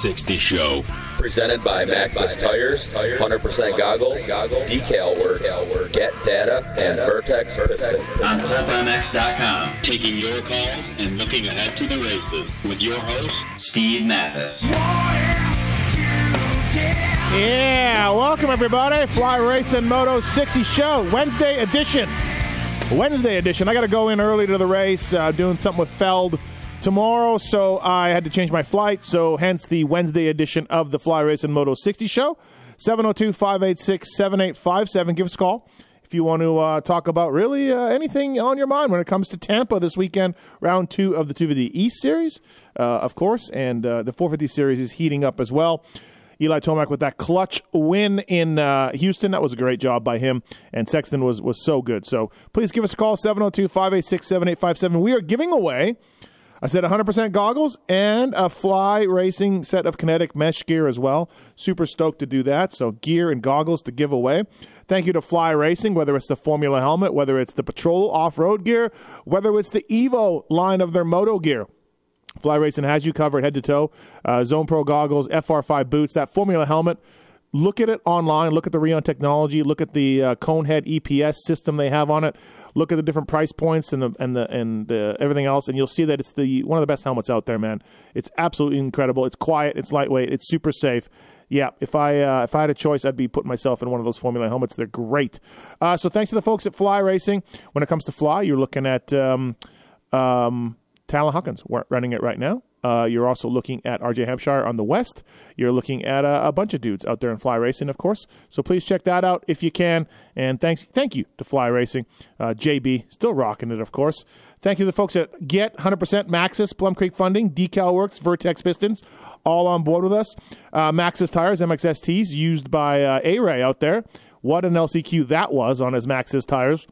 360 Show. Presented by Maxxis Tires, 100% goggles, decal works, get data, and Vertex Pistons. On PulpMX.com, taking your calls and looking ahead to the races with your host, Steve Matthes. Yeah, welcome everybody. Fly Racing Moto 60 Show, Wednesday edition. Wednesday edition. I got to go in early to the race, uh, doing something with Feld tomorrow, so I had to change my flight. So, hence the Wednesday edition of the Fly Racing Moto 60 Show. 702 586 7857. Give us a call if you want to uh, talk about really uh, anything on your mind when it comes to Tampa this weekend, round two of the 250 East Series, uh, of course, and uh, the 450 Series is heating up as well. Eli Tomac with that clutch win in uh, Houston. That was a great job by him. And Sexton was, was so good. So please give us a call, 702 586 7857. We are giving away, I said 100% goggles and a fly racing set of kinetic mesh gear as well. Super stoked to do that. So gear and goggles to give away. Thank you to Fly Racing, whether it's the Formula helmet, whether it's the Patrol off road gear, whether it's the Evo line of their moto gear. Fly Racing has you covered head to toe. Uh, Zone Pro goggles, FR5 boots, that Formula helmet. Look at it online. Look at the Rheon technology. Look at the uh, Conehead EPS system they have on it. Look at the different price points and the, and the and uh, everything else, and you'll see that it's the one of the best helmets out there, man. It's absolutely incredible. It's quiet. It's lightweight. It's super safe. Yeah, if I uh, if I had a choice, I'd be putting myself in one of those Formula helmets. They're great. Uh, so thanks to the folks at Fly Racing. When it comes to Fly, you're looking at um, um, Talon Hawkins running it right now. Uh, you're also looking at RJ Hampshire on the west. You're looking at a, a, bunch of dudes out there in fly racing, of course. So please check that out if you can. And thanks, thank you to Fly Racing. Uh, JB still rocking it, of course. Thank you to the folks at Get 100% Maxxis, Plum Creek Funding, Decal Works, Vertex Pistons, all on board with us. Uh, Maxxis tires, MXSTs, used by uh, A Ray out there. What an LCQ that was on his Maxxis tires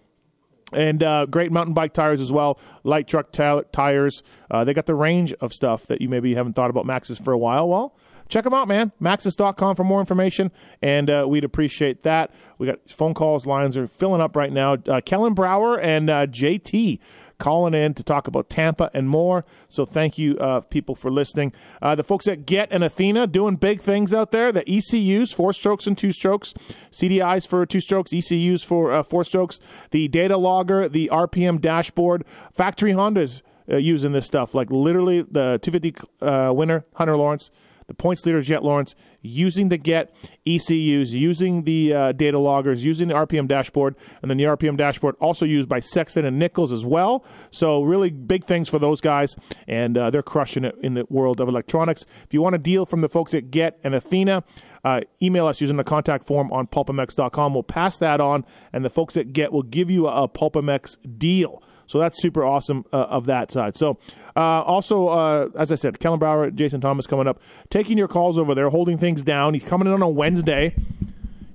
and uh, great mountain bike tires as well, light truck t- tires. Uh, they got the range of stuff that you maybe haven't thought about Maxxis for a while. Well, check them out, man. Maxxis.com for more information, and uh, we'd appreciate that. We got phone calls, lines are filling up right now. Uh, Kellen Brauer and uh, JT calling in to talk about Tampa and more. So thank you, uh, people, for listening. Uh, the folks at Get and Athena doing big things out there. The ECUs, four strokes and two strokes, CDIs for two strokes, ECUs for uh, four strokes, the data logger, the RPM dashboard, factory Hondas uh, using this stuff. Like literally the 250 uh, winner, Hunter Lawrence the points leader Jett Lawrence using the get ECUs, using the uh, data loggers, using the RPM dashboard, and then the RPM dashboard also used by Sexton and Nichols as well. So really big things for those guys, and uh, they're crushing it in the world of electronics. If you want a deal from the folks at Get and Athena. Uh, email us using the contact form on pulpmx.com. We'll pass that on, and the folks at Get will give you a, a deal. So that's super awesome uh, of that side. So uh, also, uh, as I said, Kellen Brauer, Jason Thomas coming up, taking your calls over there, holding things down. He's coming in on a Wednesday.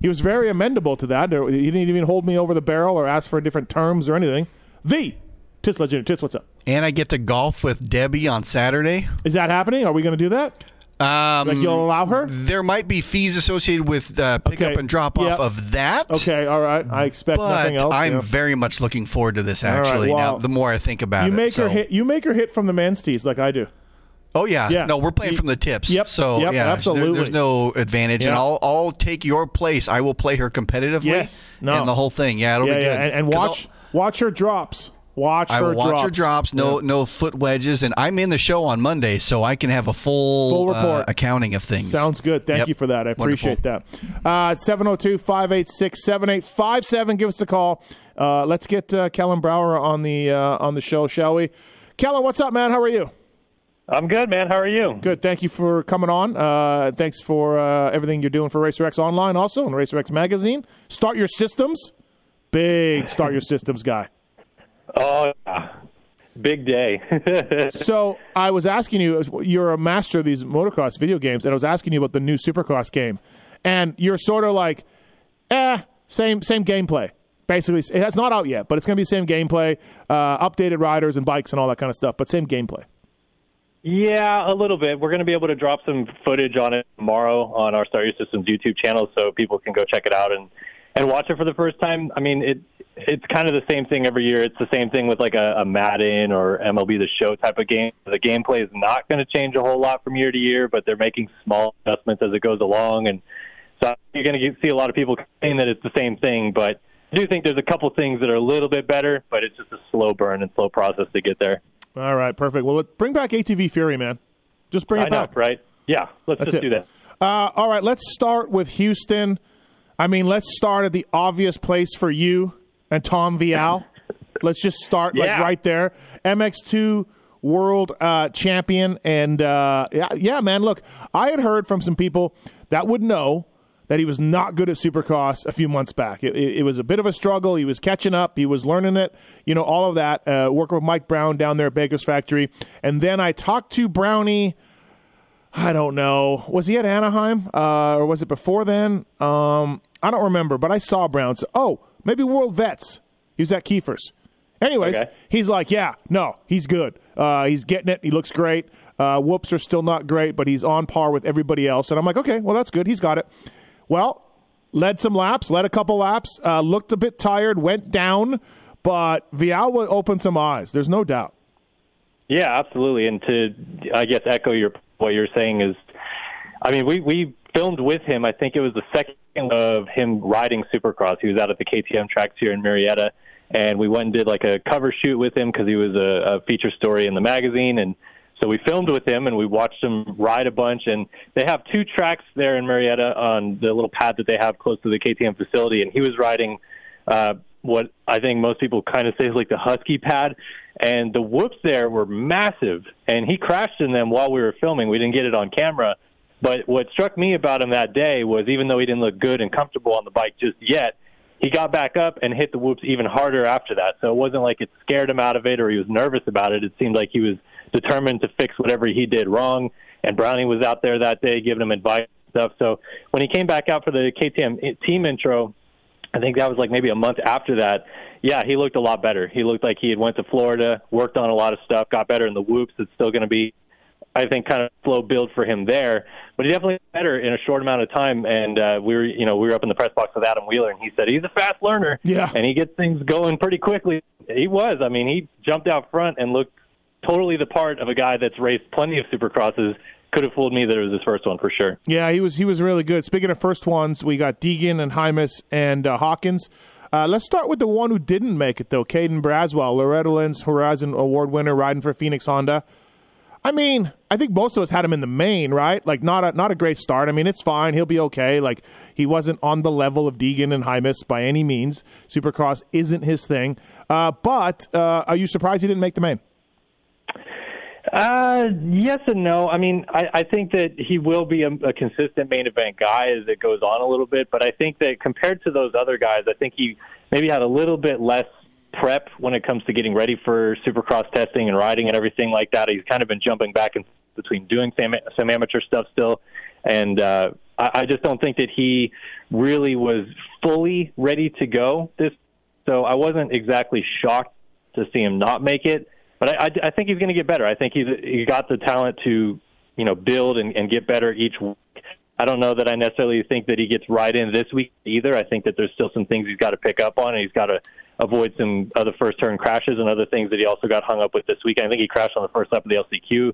He was very amendable to that. He didn't even hold me over the barrel or ask for different terms or anything. The Tits Legend. Tits, what's up? And I get to golf with Debbie on Saturday. Is that happening? Are we going to do that? Um, Like you'll allow her? There might be fees associated with uh, pickup Okay. and drop off Yep. of that. Okay, all right. I expect nothing But else. I'm yeah. very much looking forward to this. right, Actually, well, now the more I think about you it, make so- her hit. You make her hit from the men's tees like I do. Oh yeah, Yeah. No, we're playing from the tips. Yep, So yep, yeah, there- absolutely. there's no advantage, and I'll I'll take your place. I will play her competitively. Yes. No. And the whole thing. Yeah, it'll yeah, be good. yeah, and, and watch watch her drops. Watch I her will watch drops. her drops. No, no foot wedges, and I'm in the show on Monday, so I can have a full, Full report. uh, accounting of things. Sounds good. Thank Yep. you for that. I Wonderful. appreciate that. Uh, 702 586 7857. Give us a call. Uh, let's get uh, Kellen Brauer on the uh, on the show, shall we? Kellen, what's up, man? How are you? I'm good, man. How are you? Good. Thank you for coming on. Uh, thanks for uh, everything you're doing for RacerX Online, also and RacerX Magazine. Start your systems. Big start your systems guy. Oh, yeah. big day. So I was asking you, you're a master of these motocross video games, and I was asking you about the new Supercross game, and you're sort of like, eh, same same gameplay. Basically, it's not out yet, but it's going to be the same gameplay, uh, updated riders and bikes and all that kind of stuff, but same gameplay. yeah, a little bit. We're going to be able to drop some footage on it tomorrow on our Star Systems YouTube channel, so people can go check it out and and watch it for the first time. I mean, it it's kind of the same thing every year. It's the same thing with like a, a Madden or MLB The Show type of game. The gameplay is not going to change a whole lot from year to year, but they're making small adjustments as it goes along, and so you're going to see a lot of people saying that it's the same thing, but. I do think there's a couple things that are a little bit better, but it's just a slow burn and slow process to get there. All right, perfect. Well, bring back ATV Fury, man. Just bring it I know, back. right? Yeah, let's That's just it. do that. Uh, all right, let's start with Houston. I mean, let's start at the obvious place for you and Tom Vialle. let's just start like right there. MX2 world uh, champion, and uh, yeah, yeah, man. Look, I had heard from some people that would know that he was not good at Supercross a few months back. It, it, it was a bit of a struggle. He was catching up. He was learning it. You know, all of that. Uh, working with Mike Brown down there at Baker's Factory, and then I talked to Brownie. I don't know. Was he at Anaheim uh, or was it before then? Um, I don't remember, but I saw Brown. So, oh, maybe World Vets. He was at Keefer's. Anyways, Okay. he's like, yeah, no, he's good. Uh, he's getting it. He looks great. Uh, whoops are still not great, but he's on par with everybody else. And I'm like, okay, well, that's good. He's got it. Well, led some laps, led a couple laps, uh, looked a bit tired, went down, but Vialle opened some eyes. There's no doubt. Yeah, absolutely. And to, I guess, echo your what you're saying is, I mean, we we filmed with him. I think it was the second of him riding Supercross. He was out at the KTM tracks here in Marietta, and we went and did like a cover shoot with him because he was a, a feature story in the magazine, and so we filmed with him and we watched him ride a bunch. And they have two tracks there in Marietta on the little pad that they have close to the KTM facility, and he was riding. Uh, what I think most people kind of say is like the husky pad, and the whoops there were massive, and he crashed in them while we were filming. We didn't get it on camera, but what struck me about him that day was even though he didn't look good and comfortable on the bike just yet, he got back up and hit the whoops even harder after that. So it wasn't like it scared him out of it or he was nervous about it. It seemed like he was determined to fix whatever he did wrong. And Brownie was out there that day giving him advice and stuff. So when he came back out for the KTM team intro, I think that was like maybe a month after that. Yeah, he looked a lot better. He looked like he had went to Florida, worked on a lot of stuff, got better in the whoops. It's still going to be, I think, kind of slow build for him there. But he definitely better in a short amount of time. And uh, we were, you know, we were up in the press box with Adam Wheeler, and he said he's a fast learner. Yeah. and he gets things going pretty quickly. He was. I mean, he jumped out front and looked totally the part of a guy that's raced plenty of supercrosses. Could have fooled me that it was his first one for sure. Yeah, he was he was really good. Speaking of first ones, we got Deegan and Hymas and uh, Hawkins. Uh, let's start with the one who didn't make it though, Caden Braswell, Loretta Lynn's Horizon Award winner, riding for Phoenix Honda. I mean, I think most of us had him in the main, right? Like not a not a great start. I mean, it's fine. He'll be okay. Like he wasn't on the level of Deegan and Hymas by any means. Supercross isn't his thing. Uh, but uh, are you surprised he didn't make the main? Uh, yes and no. I mean, I, I think that he will be a, a consistent main event guy as it goes on a little bit, but I think that compared to those other guys, I think he maybe had a little bit less prep when it comes to getting ready for supercross testing and riding and everything like that. He's kind of been jumping back and between doing some, some amateur stuff still, and uh, I, I just don't think that he really was fully ready to go this. So I wasn't exactly shocked to see him not make it. But I, I, I think he's going to get better. I think he's he got the talent to, you know, build and, and get better each. I don't know that I necessarily think that he gets right in this week either. I think that there's still some things he's got to pick up on, and he's got to avoid some other first turn crashes and other things that he also got hung up with this week. I think he crashed on the first lap of the LCQ.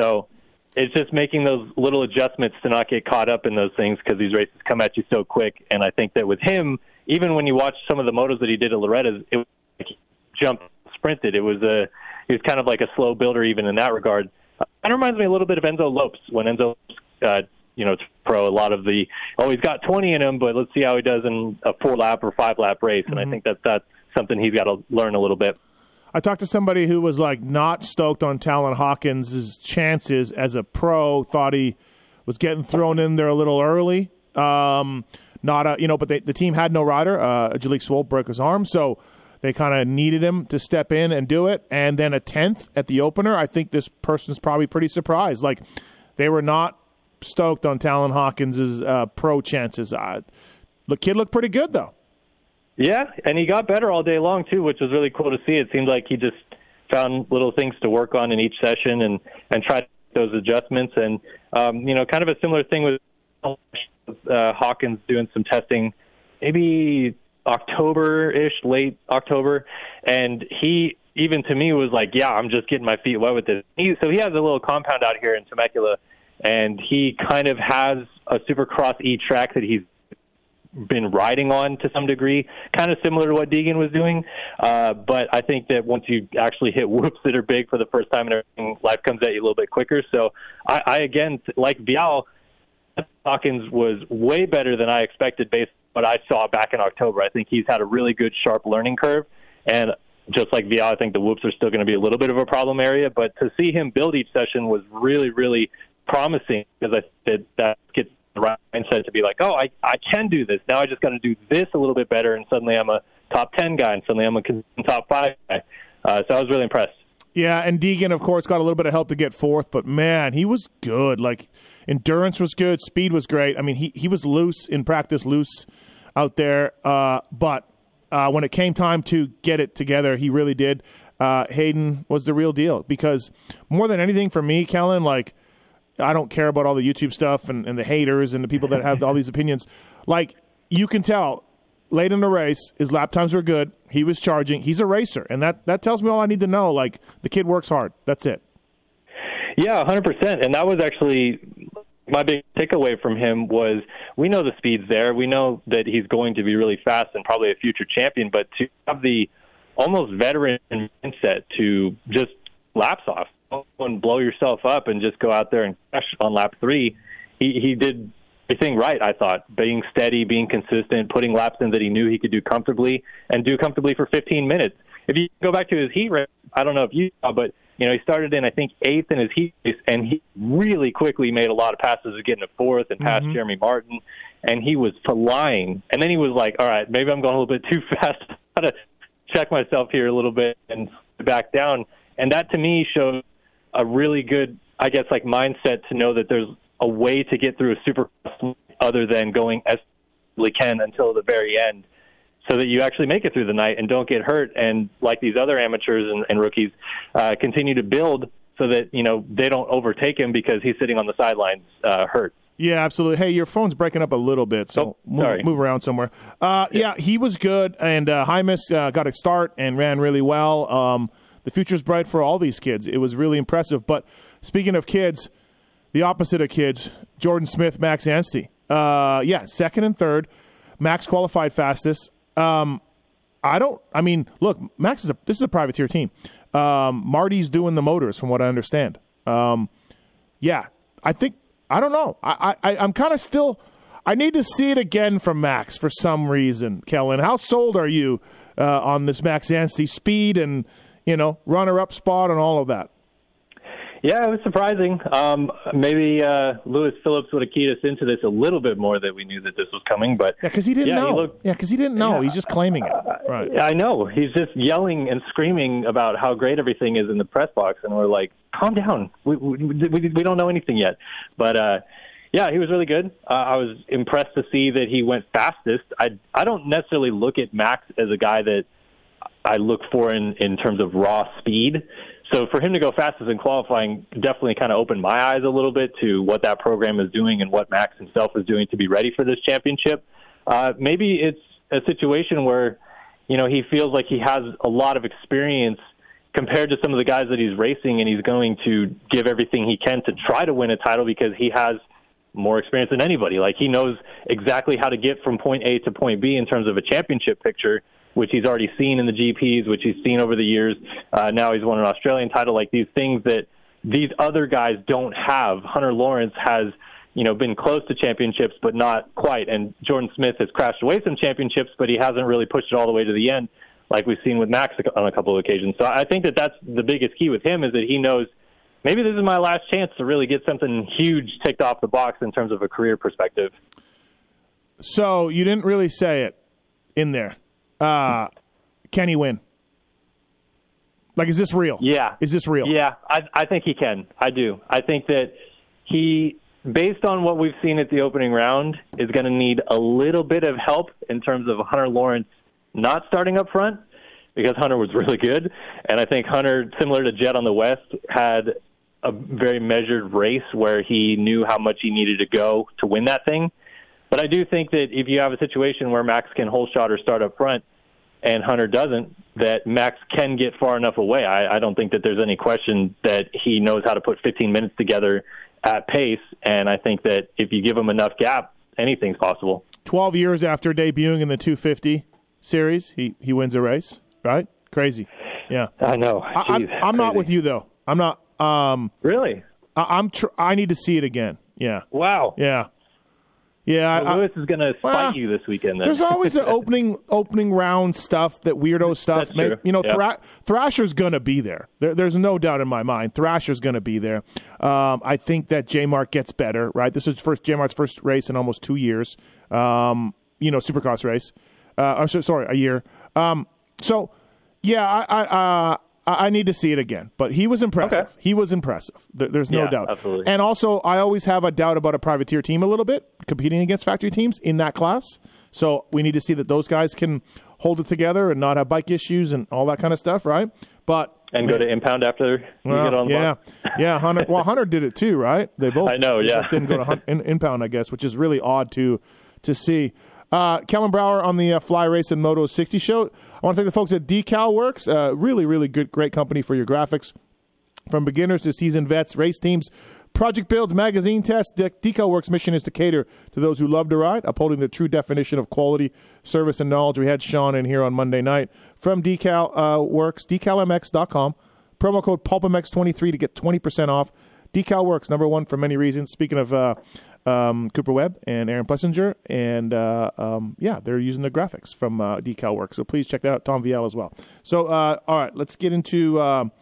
So it's just making those little adjustments to not get caught up in those things because these races come at you so quick. And I think that with him, even when you watch some of the motos that he did at Loretta's, it was like he jumped, sprinted. It was a he was kind of like a slow builder even in that regard. Kind of reminds me a little bit of Enzo Lopes when Enzo, uh, you know, it's pro a lot of the oh he's got 20 in him, but let's see how he does in a four lap or five lap race. And I think that that's something he's got to learn a little bit. I talked to somebody who was like not stoked on Talon Hawkins' chances as a pro. Thought he was getting thrown in there a little early. Um, not a, you know, but they, the team had no rider. Uh, Jalek Swope broke his arm, so they kind of needed him to step in and do it. And then a tenth at the opener. I think this person's probably pretty surprised. Like they were not stoked on Talon Hawkins' uh, pro chances. Uh, the kid looked pretty good though. Yeah, and he got better all day long too, which was really cool to see. It seemed like he just found little things to work on in each session and and tried those adjustments. And um, you know, kind of a similar thing with uh, Hawkins doing some testing, maybe October-ish, late October, and he even to me was like, "Yeah, I'm just getting my feet wet with this." He, so he has a little compound out here in Temecula, and he kind of has a Supercross E track that he's been riding on to some degree, kind of similar to what Deegan was doing. Uh, but I think that once you actually hit whoops that are big for the first time and everything, life comes at you a little bit quicker. So I, I again, like Vialle, Hawkins was way better than I expected based on what I saw back in October. I think he's had a really good, sharp learning curve. And just like Vialle, I think the whoops are still going to be a little bit of a problem area. But to see him build each session was really, really promising because I said that gets the right mindset to be like, oh, I, I can do this. Now I just got to do this a little bit better. And suddenly I'm a top 10 guy and suddenly I'm a top five guy. Uh, so I was really impressed. Yeah, and Deegan, of course, got a little bit of help to get fourth, but man, he was good. Like endurance was good, speed was great. I mean, he he was loose in practice, loose out there. Uh, but uh, when it came time to get it together, he really did. Uh, Haiden was the real deal because more than anything for me, Kellen, like I don't care about all the YouTube stuff and, and the haters and the people that have all these opinions. Like you can tell late in the race, his lap times were good. He was charging. He's a racer, and that that tells me all I need to know. Like the kid works hard. That's it. Yeah, 100%. And that was actually my big takeaway from him was we know the speed's there. We know that he's going to be really fast and probably a future champion, but to have the almost veteran mindset to just laps off and blow yourself up and just go out there and crash on lap three, he, he did everything right, I thought. Being steady, being consistent, putting laps in that he knew he could do comfortably and do comfortably for 15 minutes. If you go back to his heat race, I don't know if you saw, but you know, he started in I think eighth in his heat race, and he really quickly made a lot of passes to fourth and passed Mhm. Jeremy Martin, and he was flying. And then he was like, "All right, maybe I'm going a little bit too fast. Got to check myself here a little bit and back down." And that to me shows a really good, I guess, like mindset to know that there's a way to get through a super other than going as you can until the very end so that you actually make it through the night and don't get hurt and like these other amateurs and, and rookies uh, continue to build so that you know they don't overtake him because he's sitting on the sidelines uh, hurt Yeah, absolutely. Hey, your phone's breaking up a little bit, so Oh, move, move around somewhere. Uh, yeah. he was good, and uh, Hymas uh, got a start and ran really well. Um, the future's bright for all these kids. It was really impressive. But speaking of kids, the opposite of kids, Jordan Smith, Max Anstie. Uh, yeah, second and third. Max qualified fastest. Um, I don't. I mean, look, Max is a this is a privateer team. Um, Marty's doing the motors, from what I understand. Um, yeah, I think I don't know. I, I I'm kind of still. I need to see it again from Max for some reason. Kellen, how sold are you uh, on this Max Anstie speed and you know runner up spot and all of that? yeah it was surprising um, maybe uh, lewis phillips would have keyed us into this a little bit more that we knew that this was coming but Yeah, because he didn't Yeah, he know. looked- yeah, because he didn't know. He's just claiming it. Right. I know. He's just yelling and screaming about how great everything is in the press box, and we're like, calm down. We we, we, we don't know anything yet. But uh, yeah, he was really good. Uh, I was impressed to see that he went fastest. I I don't necessarily look at Max as a guy that I look for in in terms of raw speed. So for him to go fastest in qualifying definitely kind of opened my eyes a little bit to what that program is doing and what Max himself is doing to be ready for this championship. Uh, maybe it's a situation where you know, he feels like he has a lot of experience compared to some of the guys that he's racing, and he's going to give everything he can to try to win a title because he has more experience than anybody. Like he knows exactly how to get from point A to point B in terms of a championship picture, which he's already seen in the GPs, which he's seen over the years. Uh, now he's won an Australian title. Like these things that these other guys don't have. Hunter Lawrence has you know, been close to championships, but not quite. And Jordan Smith has crashed away some championships, but he hasn't really pushed it all the way to the end like we've seen with Max on a couple of occasions. So I think that that's the biggest key with him is that he knows maybe this is my last chance to really get something huge ticked off the box in terms of a career perspective. So you didn't really say it in there. Uh, can he win? Like, is this real? Yeah. Is this real? Yeah, I, I think he can. I do. I think that he, based on what we've seen at the opening round, is going to need a little bit of help in terms of Hunter Lawrence not starting up front because Hunter was really good. And I think Hunter, similar to Jett on the West, had a very measured race where he knew how much he needed to go to win that thing. But I do think that if you have a situation where Max can hold shot or start up front and Hunter doesn't, that Max can get far enough away. I, I don't think that there's any question that he knows how to put 15 minutes together at pace. And I think that if you give him enough gap, anything's possible. 12 years after debuting in the 250 series, he, he wins a race, right? Crazy. Yeah. I know. I, I'm, Jeez, I'm not with you, though. I'm not. Um, Really? I, I'm. Tr- I need to see it again. Yeah. Wow. Yeah. Yeah. Well, I- Lewis is going to Well, fight you this weekend. Then. There's always the opening opening round stuff, that weirdo stuff. That's true. You know, Yeah. Thra- Thrasher's gonna be there. there. There's no doubt in my mind. Thrasher's gonna be there. Um, I think that J Mark gets better. Right, this is first J Mark's first race in almost two years. Um, you know, Supercross race. Uh, I'm so, sorry, a year. Um, so yeah, I I, uh, I I need to see it again. But he was impressive. Okay. He was impressive. There, there's no Yeah, doubt. absolutely. And also, I always have a doubt about a privateer team a little bit competing against factory teams in that class. So we need to see that those guys can hold it together and not have bike issues and all that kind of stuff, right? But and go to impound after you well, get on the yeah, yeah. Hunter, well, Hunter did it too, right? They both. I know, yeah. didn't go to hun- in, impound, I guess, which is really odd to to see. Uh, Kellen Brauer on the uh, Fly Race and Moto 60 show. I want to thank the folks at Decal Works. Uh, really, really good, great company for your graphics. From beginners to seasoned vets, race teams, project builds, magazine tests, De- Decal Works' mission is to cater to those who love to ride, upholding the true definition of quality, service, and knowledge. We had Sean in here on Monday night from Decal uh, Works, decalmx.com. Promo code PulpMX23 to get 20% off. Decal Works, number one for many reasons. Speaking of uh, um, Cooper Webb and Aaron Plessinger, and uh, um, yeah, they're using the graphics from uh, Decal Works. So please check that out. Tom Vialle as well. So, uh, all right, let's get into. Um,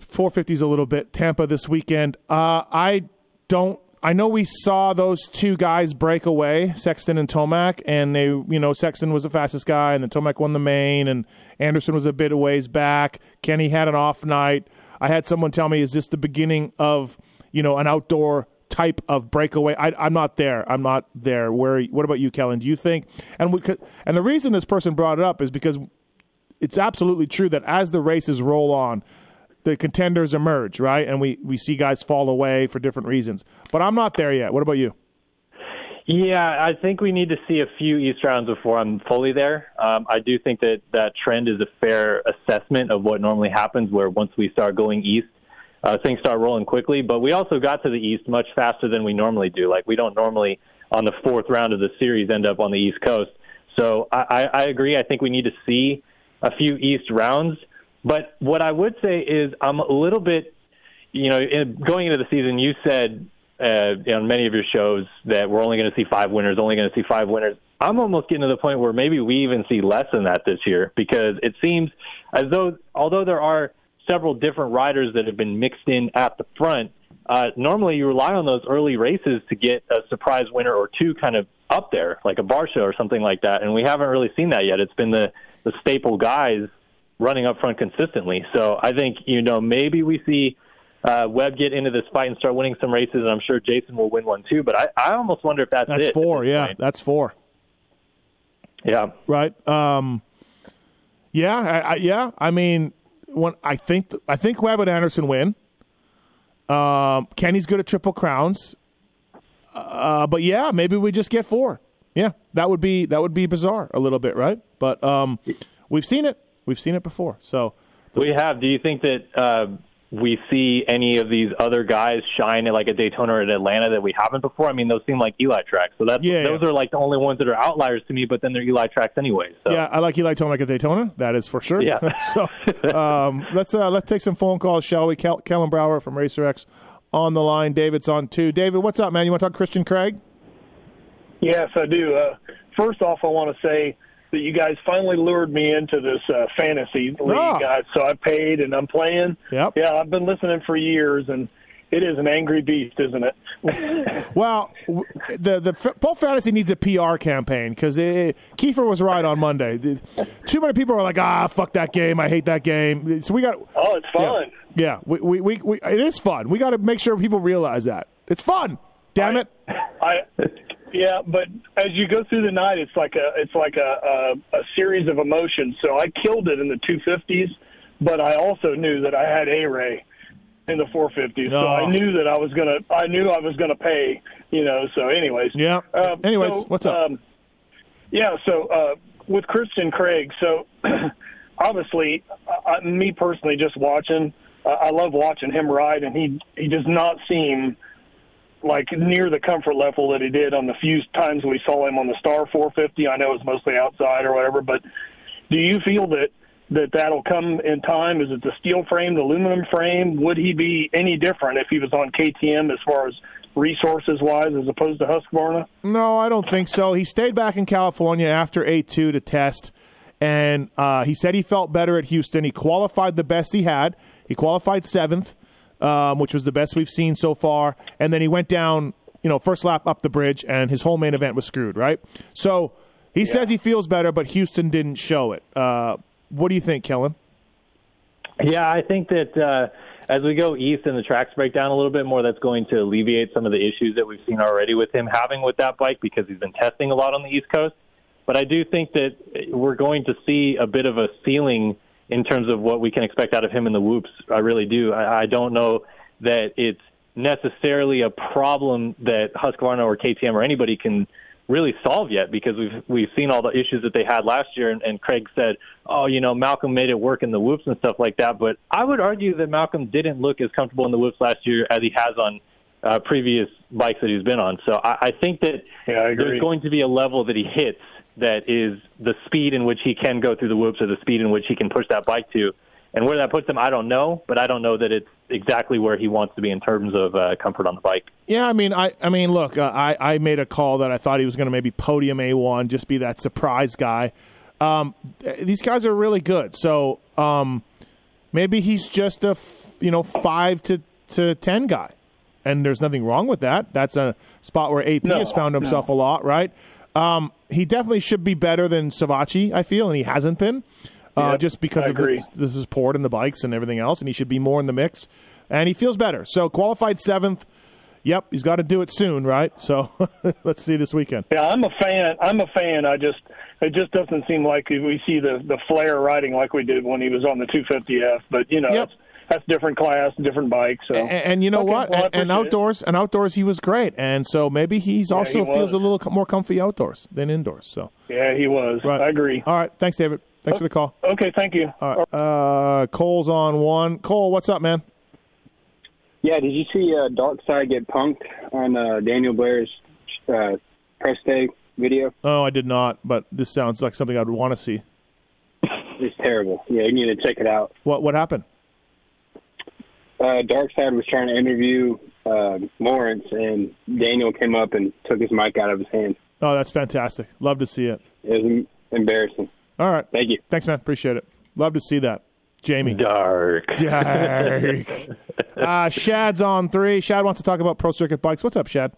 450s a little bit. Tampa this weekend. Uh, I don't. I know we saw those two guys break away, Sexton and Tomac, and they, you know, Sexton was the fastest guy, and then Tomac won the main, and Anderson was a bit of ways back. Kenny had an off night. I had someone tell me, "Is this the beginning of, you know, an outdoor type of breakaway?" I, I'm not there. I'm not there. Where? What about you, Kellen? Do you think? And we could, and the reason this person brought it up is because it's absolutely true that as the races roll on, the contenders emerge, right? And we, we see guys fall away for different reasons. But I'm not there yet. What about you? Yeah, I think we need to see a few East rounds before I'm fully there. Um, I do think that that trend is a fair assessment of what normally happens, where once we start going east, uh, things start rolling quickly. But we also got to the east much faster than we normally do. Like we don't normally on the fourth round of the series end up on the East Coast. So I, I, agree. I think we need to see a few East rounds. But what I would say is I'm a little bit, you know, in, going into the season, you said uh, on many of your shows that we're only going to see five winners, only going to see five winners. I'm almost getting to the point where maybe we even see less than that this year because it seems as though, although there are several different riders that have been mixed in at the front, uh, normally you rely on those early races to get a surprise winner or two kind of up there, like a Barcia or something like that. And we haven't really seen that yet. It's been the, the staple guys running up front consistently. So I think, you know, maybe we see uh, Webb get into this fight and start winning some races, and I'm sure Jason will win one too. But I, I almost wonder if that's, That's it four. Yeah, point. that's four. Yeah. Right. Um, yeah. I, I, yeah. I mean, when I think I think and Anderson win. Um, Kenny's good at triple crowns. Uh, but yeah, maybe we just get four. Yeah, that would be that would be bizarre a little bit, right? But um, we've seen it. We've seen it before. So We have. Do you think that uh, we see any of these other guys shine at like a Daytona or at Atlanta that we haven't before? I mean, those seem like Eli tracks. So that's Yeah, those yeah. are like the only ones that are outliers to me. But then they're Eli tracks anyway. So Yeah, I like Eli Tomac at Daytona. That is for sure. Yeah. so um, let's uh, let's take some phone calls, shall we? Kel- Kellen Brauer from Racer X on the line. David's on too. David, what's up, man? You want to talk Christian Craig? Yes, I do. Uh, first off, I want to say that you guys finally lured me into this uh, fantasy league, guys. So I paid and I'm playing. Yep. Yeah, I've been listening for years, and it is an angry beast, isn't it? Well, the the Pulp Fantasy needs a PR campaign because Keefer was right on Monday. Too many people are like, ah, fuck that game. I hate that game. So we got. oh, it's fun. Yeah, we, we, we, we it is fun. We got to make sure people realize that it's fun. Damn it. I, yeah, but as you go through the night, it's like a it's like a, a a series of emotions. So I killed it in the 250s, but I also knew that I had A Ray in the 450s. So Oh. I knew that I was gonna I knew I was gonna pay. You know. So anyways. Yeah. Uh, Anyways, so, what's up? Um, yeah. So uh, with Christian Craig, so obviously, I- me personally, just watching, uh, I love watching him ride, and he he does not seem like near the comfort level that he did on the few times we saw him on the Star 450. I know it was mostly outside or whatever, but do you feel that that that'll come in time? Is it the steel frame, the aluminum frame? Would he be any different if he was on KTM as far as resources wise as opposed to Husqvarna? No, I don't think so. He stayed back in California after A two to test, and uh, he said he felt better at Houston. He qualified the best he had. He qualified seventh, um, which was the best we've seen so far. And then he went down, you know, first lap up the bridge, and his whole main event was screwed. Right. So he says he feels better, but Houston didn't show it. Uh, what do you think, Kellen? Yeah, I think that uh, as we go east and the tracks break down a little bit more, that's going to alleviate some of the issues that we've seen already with him having with that bike because he's been testing a lot on the East Coast. But I do think that we're going to see a bit of a ceiling in terms of what we can expect out of him in the whoops. I really do. I, I don't know that it's necessarily a problem that Husqvarna or KTM or anybody can really solve yet because we've we've seen all the issues that they had last year and, and Craig said, Oh, you know, Malcolm made it work in the whoops and stuff like that. But I would argue that Malcolm didn't look as comfortable in the whoops last year as he has on uh, previous bikes that he's been on. So I, I think that Yeah, I there's going to be a level that he hits that is the speed in which he can go through the whoops or the speed in which he can push that bike to. And where that puts him, I don't know, but I don't know that it's exactly where he wants to be in terms of uh, comfort on the bike. Yeah, I mean, I, I mean, look, uh, I, I made a call that I thought he was going to maybe podium A one, just be that surprise guy. Um, these guys are really good, so um, maybe he's just a f- you know five to to ten guy, and there's nothing wrong with that. That's a spot where AP No, has found himself a lot, right? Um, he definitely should be better than Savatgy, I feel, and he hasn't been. Uh, Yep, just because I of the, agree. the support and the bikes and everything else, and he should be more in the mix. And he feels better. So qualified seventh. Yep, he's got to do it soon, right? So let's see this weekend. Yeah, I'm a fan. I'm a fan. I just it just doesn't seem like we see the the flair riding like we did when he was on the 250F. But you know, Yep. that's that's different class, different bike. So And, and you know Okay, what? well, and, and appreciate it. outdoors, and outdoors, he was great. And so maybe he's also he feels a little more comfy outdoors than indoors. So yeah, he was. right. I agree. All right, thanks, David. Thanks for the call. Okay, thank you. All right, uh, Cole's on one. Cole, what's up, man? Yeah, did you see uh, Dark Side get punked on uh, Daniel Blair's uh, press day video? Oh, I did not, but this sounds like something I'd want to see. It's terrible. Yeah, you need to check it out. What what happened? Uh, Dark Side was trying to interview uh, Lawrence, and Daniel came up and took his mic out of his hand. Oh, that's fantastic. Love to see it. It was embarrassing. All right, Thank you. thanks, man. Appreciate it. Love to see that. Jamie. Dark. Dark. uh, Shad's on three. Shad wants to talk about pro circuit bikes. What's up, Shad?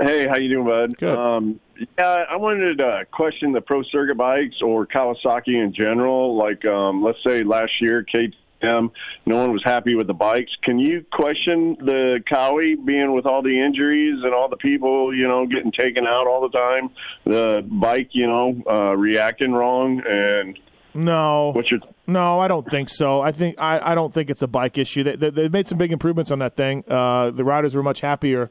Hey, how you doing, bud? Good. Um, yeah, I wanted to question the pro circuit bikes or Kawasaki in general. Like, um, let's say last year, KTM, no one was happy with the bikes. Can you question the Cowie being with all the injuries and all the people, you know, getting taken out all the time? The bike, you know, uh, reacting wrong, and No. what's your No, I don't think so. I think I, I don't think it's a bike issue. They, they, they've made some big improvements on that thing. Uh, the riders were much happier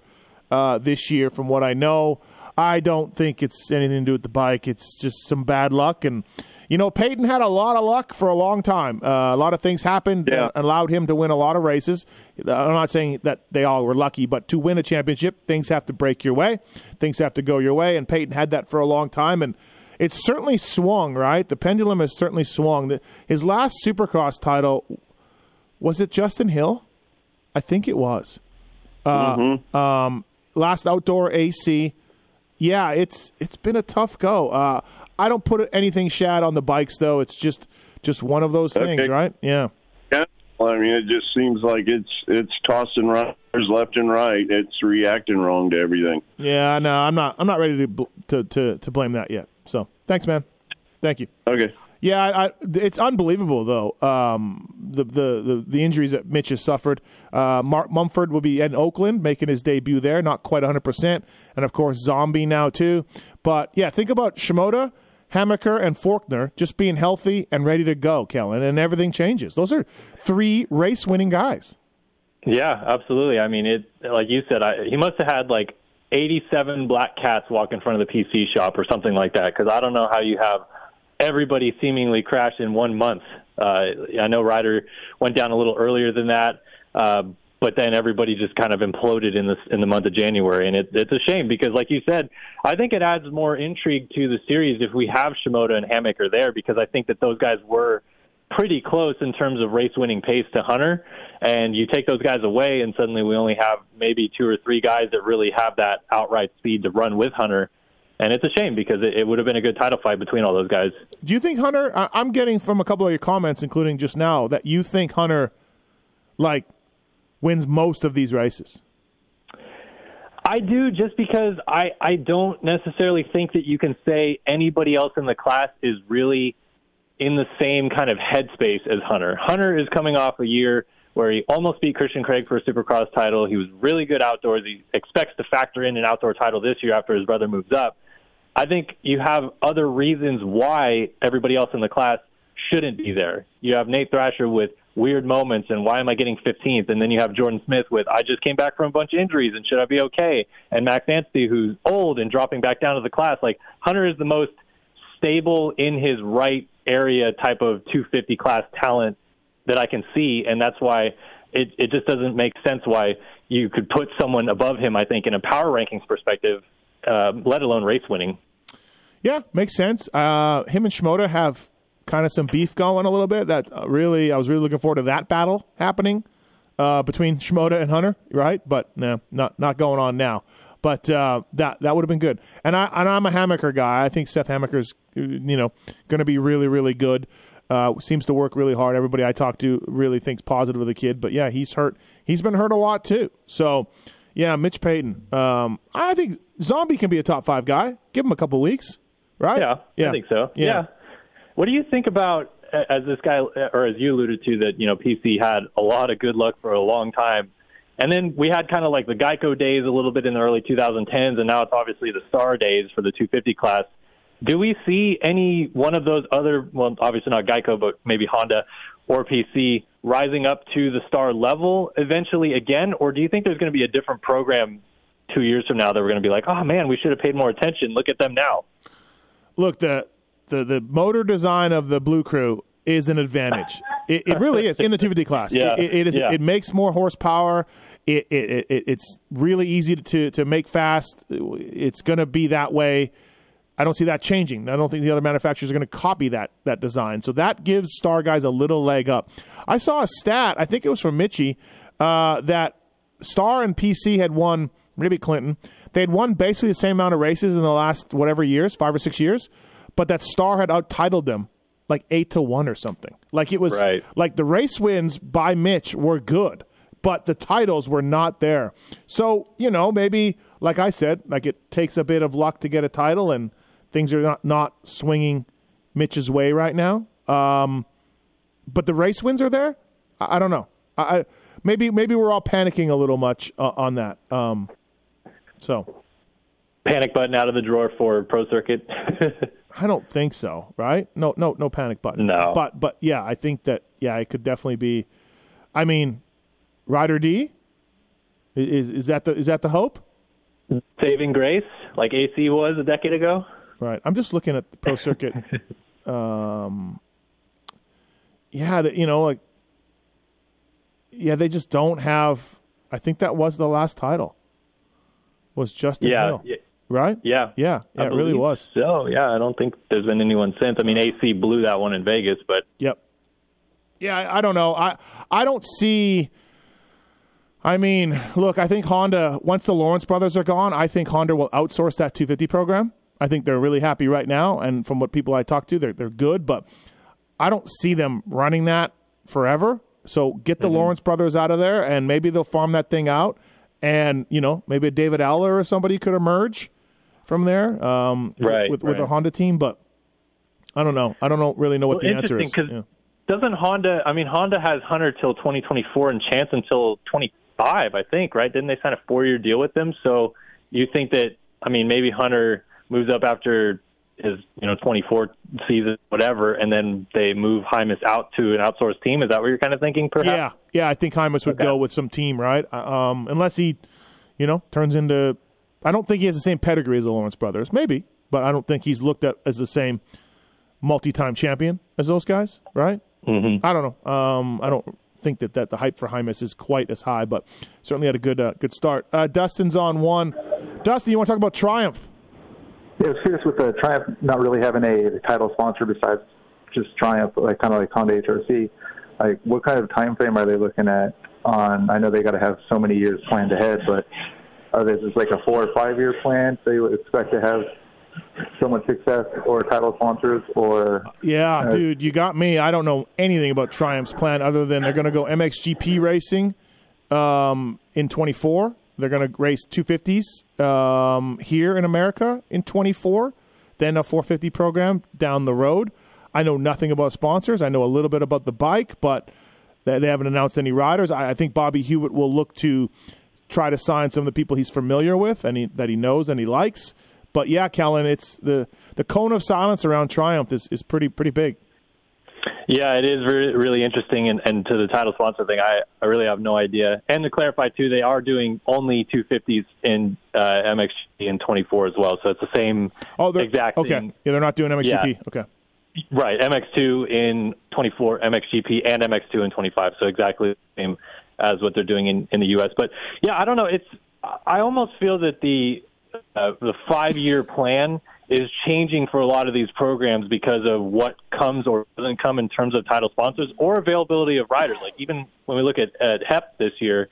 uh, this year, from what I know. I don't think it's anything to do with the bike. It's just some bad luck, and you know, Payton had a lot of luck for a long time. Uh, a lot of things happened Yeah. that allowed him to win a lot of races. I'm not saying that they all were lucky, but to win a championship, things have to break your way. Things have to go your way, and Payton had that for a long time, and it's certainly swung. Right, the pendulum has certainly swung. His last Supercross title was it Justin Hill? I think it was. Uh, um, last outdoor AC. Yeah, it's it's been a tough go. Uh, I don't put anything shad on the bikes though. It's just just one of those things, right? Yeah. Yeah. Well, I mean, it just seems like it's it's tossing riders left and right. It's reacting wrong to everything. Yeah, no, I'm not. I'm not ready to to to, to blame that yet. So thanks, man. Thank you. Okay. Yeah, I, I, it's unbelievable though. Um, the, the the the injuries that Mitch has suffered. Uh, Mark Mumford will be in Oakland making his debut there, not quite 100, percent and of course Zombie now too. But yeah, think about Shimoda, Hammaker, and Forkner just being healthy and ready to go, Kellen, and everything changes. Those are three race winning guys. Yeah, absolutely. I mean, it like you said, I, he must have had like 87 black cats walk in front of the PC shop or something like that. Because I don't know how you have everybody seemingly crash in one month. Uh, I know Ryder went down a little earlier than that, uh, but then everybody just kind of imploded in this in the month of January, and it, it's a shame because, like you said, I think it adds more intrigue to the series if we have Shimoda and Hammaker there because I think that those guys were pretty close in terms of race winning pace to Hunter. And you take those guys away, and suddenly we only have maybe two or three guys that really have that outright speed to run with Hunter. And it's a shame because it, it would have been a good title fight between all those guys. Do you think Hunter? I, I'm getting from a couple of your comments, including just now, that you think Hunter, like, wins most of these races. I do just because I, I don't necessarily think that you can say anybody else in the class is really in the same kind of headspace as Hunter. Hunter is coming off a year where he almost beat Christian Craig for a Supercross title. He was really good outdoors. He expects to factor in an outdoor title this year after his brother moves up. I think you have other reasons why everybody else in the class shouldn't be there. You have Nate Thrasher with weird moments and why am I getting 15th? And then you have Jordan Smith with I just came back from a bunch of injuries and should I be okay? And Max Anstie who's old and dropping back down to the class. Like Hunter is the most stable in his right area type of 250 class talent that I can see, and that's why it it just doesn't make sense why you could put someone above him. I think in a power rankings perspective, uh, let alone race winning. Yeah, makes sense. Uh, him and Shimoda have kind of some beef going a little bit. That uh, really, I was really looking forward to that battle happening uh, between Shimoda and Hunter, right? But no, not not going on now. But uh, that that would have been good. And I and I'm a Hammaker guy. I think Seth Hammaker's you know going to be really really good. Uh, seems to work really hard. Everybody I talk to really thinks positive of the kid. But yeah, he's hurt. He's been hurt a lot too. So yeah, Mitch Payton. Um, I think Zombie can be a top five guy. Give him a couple weeks, right? Yeah, yeah. I think so. Yeah. yeah. What do you think about as this guy or as you alluded to that you know PC had a lot of good luck for a long time, and then we had kind of like the Geico days a little bit in the early 2010s, and now it's obviously the Star days for the 250 class. Do we see any one of those other, well, obviously not Geico, but maybe Honda or PC rising up to the Star level eventually again, or do you think there's going to be a different program two years from now that we're going to be like, oh man, we should have paid more attention. Look at them now. Look, the the the motor design of the Blue Crew is an advantage. It, it really is in the 250 class. Yeah, It, it is. yeah. It makes more horsepower. It, it, it it's really easy to to make fast. It's going to be that way. I don't see that changing. I don't think the other manufacturers are going to copy that that design. So that gives Star guys a little leg up. I saw a stat. I think it was from Mitchie uh, that Star and PC had won. Maybe Clinton. They had won basically the same amount of races in the last whatever years, five or six years, but that Star had outtitled them like eight to one or something. Like it was Right. like the race wins by Mitch were good, but the titles were not there. So you know maybe like I said, like it takes a bit of luck to get a title, and things are not not swinging Mitch's way right now. Um, but the race wins are there. I, I don't know. I, I maybe maybe we're all panicking a little much uh, on that. Um, so Panic button out of the drawer for Pro Circuit. I don't think so, right? No, no, no panic button. No. but but yeah, I think that yeah, it could definitely be. I mean, Ryder D is is that the is that the hope? Saving grace, like AC was a decade ago. Right. I'm just looking at the pro circuit. um, yeah, the, you know, like yeah, they just don't have. I think that was the last title. Was Justin Yeah, Hill, yeah. right? Yeah, Yeah, yeah, I it really was. So yeah, I don't think there's been anyone since. I mean, AC blew that one in Vegas, but Yep. Yeah, I, I don't know. I I don't see I mean, look, I think Honda, once the Lawrence brothers are gone, I think Honda will outsource that 250 program. I think they're really happy right now. And from what people I talk to, they're, they're good, but I don't see them running that forever. So get the Mm-hmm. Lawrence brothers out of there, and maybe they'll farm that thing out. And, you know, maybe a David Aller or somebody could emerge from there um, Right, with, with a. Honda team. But I don't know. I don't know, really know what Well, the answer is. Yeah. Doesn't Honda? I mean, Honda has Hunter till 2024 and Chance until 25, I think. Right? Didn't they sign a four-year deal with them? So you think that? I mean, maybe Hunter moves up after his you know 24 season, whatever, and then they move Hymas out to an outsourced team. Is that what you're kind of thinking? Perhaps. Yeah, yeah. I think Hymas would go with some team, right? Uh, Um, unless he, you know, turns into. I don't think he has the same pedigree as the Lawrence brothers. Maybe, but I don't think he's looked at as the same multi-time champion as those guys, right? Mm-hmm. I don't know. Um, I don't think that, that the hype for Hymas is quite as high, but certainly had a good uh, good start. Uh, Dustin's on one. Dustin, you want to talk about Triumph? Yeah, was curious with the Triumph not really having a title sponsor besides just Triumph, like kind of like Honda HRC. Like, what kind of time frame are they looking at? On I know they got to have so many years planned ahead, but are this is like a four or five year plan? You would expect to have so much success or title sponsors or Yeah, Uh, dude, you got me. I don't know anything about Triumph's plan other than they're going to go MXGP racing um, in 24. They're going to race 250s um, here in America in 24, then a 450 program down the road. I know nothing about sponsors. I know a little bit about the bike, but they, they haven't announced any riders. I, I think Bobby Hewitt will look to try to sign some of the people he's familiar with and he, that he knows and he likes. But yeah, Kellen, it's the the cone of silence around Triumph is, is pretty pretty big. Yeah, it is really, really interesting. And, and to the title sponsor thing, I, I really have no idea. And to clarify, too, they are doing only 250s in uh, MXGP in 24 as well. So it's the same Oh, exact okay. thing. Yeah, they're not doing MXGP. Yeah. Okay. Right, MX2 in 24, MXGP, and MX2 in 25. So exactly the same as what they're doing in, in the U.S. But yeah, I don't know. It's I almost feel that the uh, the five year plan is changing for a lot of these programs because of what comes or doesn't come in terms of title sponsors or availability of riders. Like even when we look at, at HEP this year,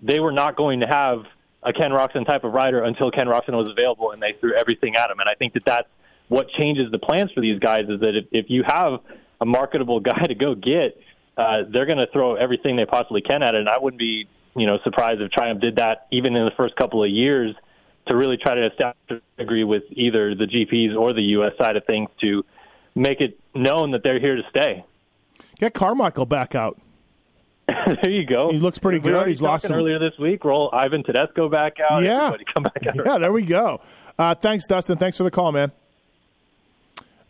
they were not going to have a Ken Roczen type of rider until Ken Roczen was available, and they threw everything at him. And I think that that's what changes the plans for these guys is that if, if you have a marketable guy to go get, uh, they're going to throw everything they possibly can at it. And I wouldn't be, you know, surprised if Triumph did that even in the first couple of years to really try to establish degree with either the GPs or the U.S. side of things to make it known that they're here to stay. Get Carmichael back out. there you go. He looks pretty good. He's lost some- earlier this week. Roll Ivan Tedesco back out. Yeah. Come back out. Yeah, there we go. Uh, thanks, Dustin. Thanks for the call, man.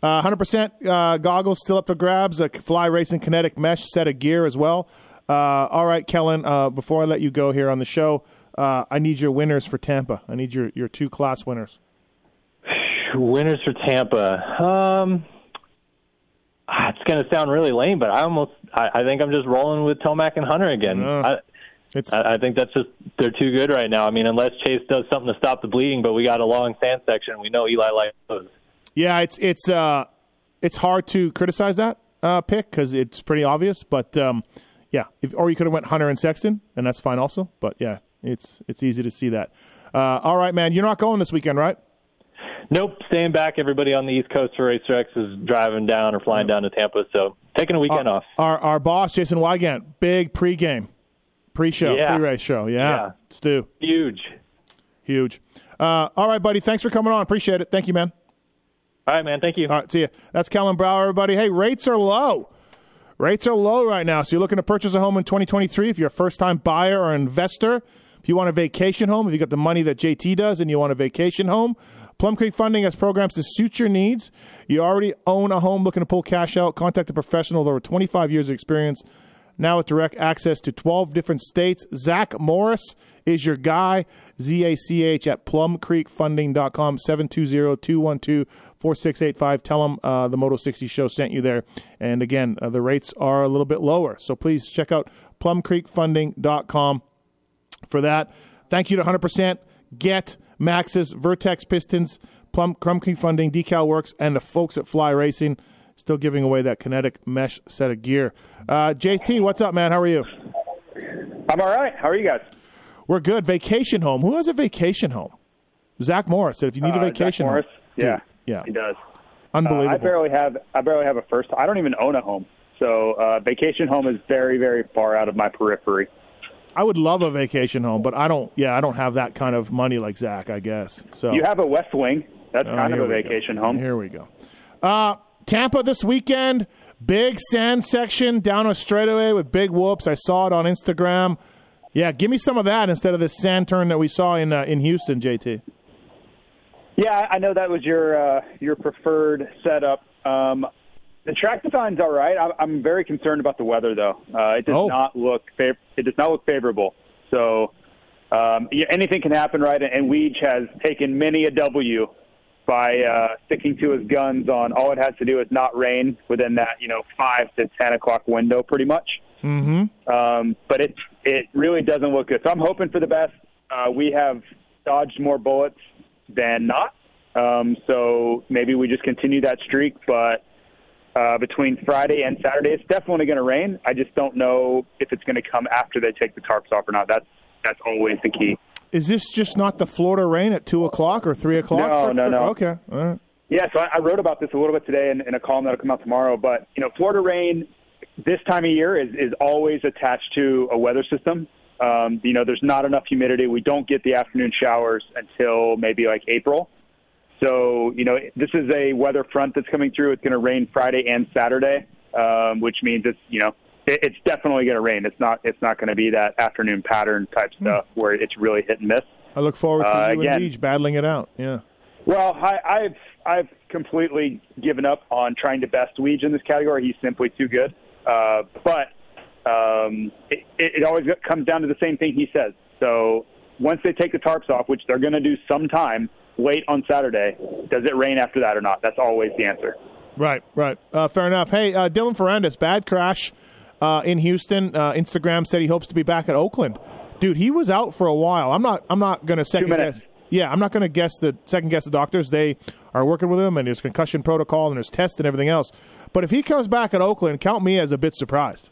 Uh, 100% uh, goggles still up for grabs. A Fly Racing Kinetic Mesh set of gear as well. Uh, all right, Kellen, uh, before I let you go here on the show, uh, I need your winners for Tampa. I need your, your two class winners. Winners for Tampa. Um, ah, it's going to sound really lame, but I almost I, I think I'm just rolling with Tomac and Hunter again. I, I, I think that's just they're too good right now. I mean, unless Chase does something to stop the bleeding, but we got a long sand section. We know Eli likes those. Yeah, it's it's uh, it's hard to criticize that uh, pick because it's pretty obvious. But um, yeah, if, or you could have went Hunter and Sexton, and that's fine also. But yeah, it's it's easy to see that. Uh, all right, man, you're not going this weekend, right? Nope, staying back. Everybody on the East Coast for Racer X is driving down or flying down to Tampa, so taking a weekend off. Our our boss Jason Weigandt, big pregame, pre-show, Yeah. pre-race show. Yeah, Yeah. Stu, Huge. huge. Uh, all right, buddy. Thanks for coming on. Appreciate it. Thank you, man. All right, man. Thank you. All right, see you. That's Kellen Brauer, everybody. Hey, rates are low. Rates are low right now. So you're looking to purchase a home in 2023 if you're a first time buyer or investor. If you want a vacation home, if you got the money that JT does and you want a vacation home, Plum Creek Funding has programs to suit your needs. You already own a home looking to pull cash out, contact a professional with over 25 years of experience. Now with direct access to 12 different states, Zach Morris is your guy. Z-A-C-H at plumcreekfunding.com, 720-212-4685. Tell them uh, the Moto 60 show sent you there. And again, uh, the rates are a little bit lower. So please check out plumcreekfunding.com for that. Thank you to 100% Get, Maxxis, Vertex Pistons, Plum, Creek Funding, Decal Works, and the folks at Fly Racing. Still giving away that kinetic mesh set of gear. Uh, JT, what's up, man? How are you? I'm all right. How are you guys? We're good. Vacation home. Who has a vacation home? Zach Morris said if you need Uh, a Zach vacation Morris? home. Yeah. Dude, yeah. He does. Unbelievable. Uh, I barely have I barely have a first. I don't even own a home. So uh, vacation home is very very far out of my periphery. I would love a vacation home, but I don't. Yeah, I don't have that kind of money like Zach. I guess. So You have a West Wing. That's Oh, kind of a we go. vacation home. Here we go. Uh, Tampa this weekend, big sand section down a straightaway with big whoops. I saw it on Instagram. Yeah, give me some of that instead of this sand turn that we saw in uh, in Houston, JT. Yeah, I know that was your uh, your preferred setup. Um, the track design's all right. I'm, I'm very concerned about the weather, though. Uh, it does Oh. not look fav- it does not look favorable. So um, yeah, anything can happen, right? And Weege has taken many a W by uh, sticking to his guns on all it has to do is not rain within that you know five to ten o'clock window, pretty much. Mm-hmm. Um, but it it really doesn't look good. So I'm hoping for the best. Uh, we have dodged more bullets than not. Um, so maybe we just continue that streak. But uh, between Friday and Saturday, it's definitely going to rain. I just don't know if it's going to come after they take the tarps off or not. That's that's always the key. Is this just not the Florida rain at two o'clock or three o'clock? No, for- no, no. Okay, all right. Yeah, so I, I wrote about this a little bit today in, in a column that'll come out tomorrow. But you know, Florida rain this time of year is is always attached to a weather system. Um, you know, there's not enough humidity. We don't get the afternoon showers until maybe like April. So you know, this is a weather front that's coming through. It's going to rain Friday and Saturday, um, which means it's you know it, it's definitely going to rain. It's not it's not going to be that afternoon pattern type stuff where it's really hit and miss. I look forward to Uh, you again- and Weege battling it out. Yeah. Well, I, I've I've completely given up on trying to best Weege in this category. He's simply too good. Uh, but um, it, it it always comes down to the same thing he says. So once they take the tarps off, which they're going to do sometime late on Saturday, does it rain after that or not? That's always the answer. Right, right. Uh, fair enough. Hey, uh, Dylan Ferrandis, bad crash uh, in Houston. Uh, Instagram said he hopes to be back at Oakland. Dude, he was out for a while. I'm not. I'm not going to second guess. Yeah, I'm not going to guess the second guess the doctors. They are working with him, and there's concussion protocol, and there's tests and everything else. But if he comes back at Oakland, count me as a bit surprised.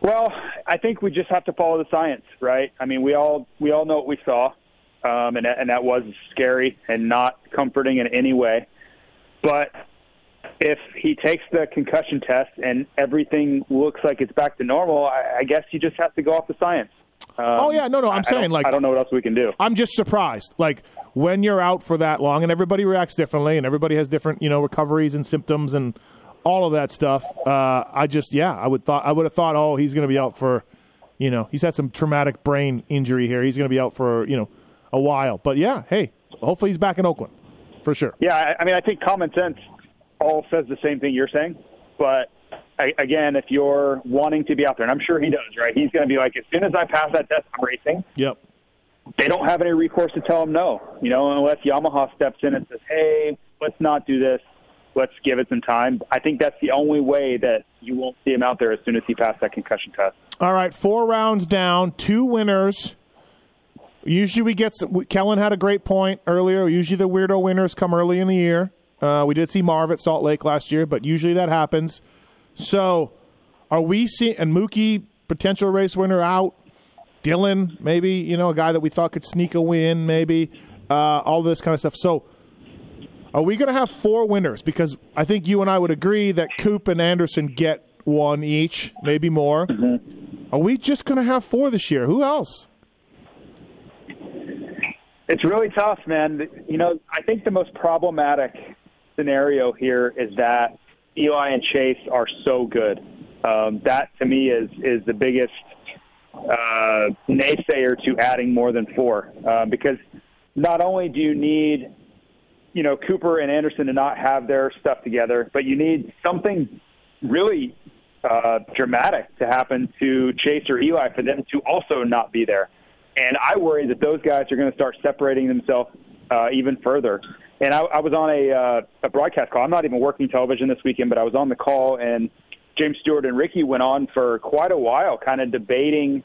Well, I think we just have to follow the science, right? I mean, we all we all know what we saw, um, and that- and that was scary and not comforting in any way. But if he takes the concussion test and everything looks like it's back to normal, I, I guess you just have to go off the science. Um, oh yeah, no, no. I- I'm I saying don't- like I don't know what else we can do. I'm just surprised. Like when you're out for that long, and everybody reacts differently, and everybody has different, you know, recoveries and symptoms and all of that stuff. Uh, I just, yeah, I would thought I would have thought, oh, he's going to be out for, you know, he's had some traumatic brain injury here. He's going to be out for, you know, a while. But yeah, hey, hopefully he's back in Oakland for sure. Yeah, I, I mean, I think common sense all says the same thing you're saying. But I, again, if you're wanting to be out there, and I'm sure he does, right? He's going to be like, as soon as I pass that test, I'm racing. Yep. They don't have any recourse to tell him no, you know, unless Yamaha steps in and says, hey, let's not do this. Let's give it some time. I think that's the only way that you won't see him out there as soon as he passed that concussion test. All right, four rounds down, two winners. Usually we get some. Kellen had a great point earlier. Usually the weirdo winners come early in the year. Uh, we did see Marv at Salt Lake last year, but usually that happens. So, are we seeing and Mookie potential race winner out? Dylan, maybe you know a guy that we thought could sneak a win, maybe uh, all this kind of stuff. So, are we going to have four winners? Because I think you and I would agree that Coop and Anderson get one each, maybe more. Are we just going to have four this year? Who else? It's really tough, man. You know, I think the most problematic scenario here is that Eli and Chase are so good. Um, that to me is is the biggest uh, naysayer to adding more than four, uh, because not only do you need, you know, Cooper and Anderson to not have their stuff together, but you need something really uh, dramatic to happen to Chase or Eli for them to also not be there. And I worry that those guys are going to start separating themselves uh, even further. And I, I was on a, uh, a broadcast call. I'm not even working television this weekend, but I was on the call, and James Stewart and Ricky went on for quite a while, kind of debating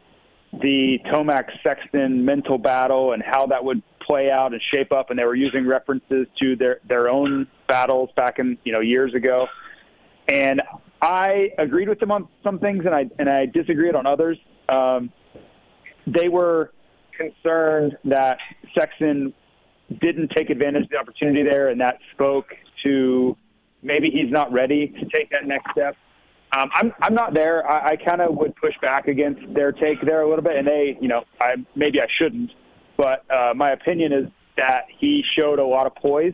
the Tomac Sexton mental battle and how that would play out and shape up. And they were using references to their their own battles back in you know years ago. And I agreed with them on some things, and I and I disagreed on others. Um, they were concerned that Sexton didn't take advantage of the opportunity there, and that spoke to maybe he's not ready to take that next step. Um, I'm I'm not there. I, I kind of would push back against their take there a little bit, and they, you know, I maybe I shouldn't, but uh, my opinion is that he showed a lot of poise.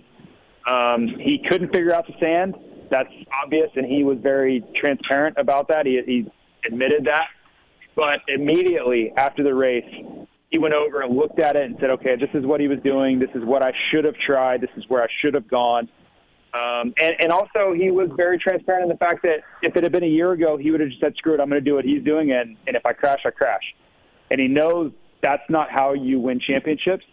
Um, he couldn't figure out the sand. That's obvious, and he was very transparent about that. He, he admitted that. But immediately after the race, he went over and looked at it and said, "Okay, this is what he was doing. This is what I should have tried. This is where I should have gone." Um, and, and also, he was very transparent in the fact that if it had been a year ago, he would have just said, "Screw it, I'm going to do what he's doing, and, and if I crash, I crash." And he knows that's not how you win championships.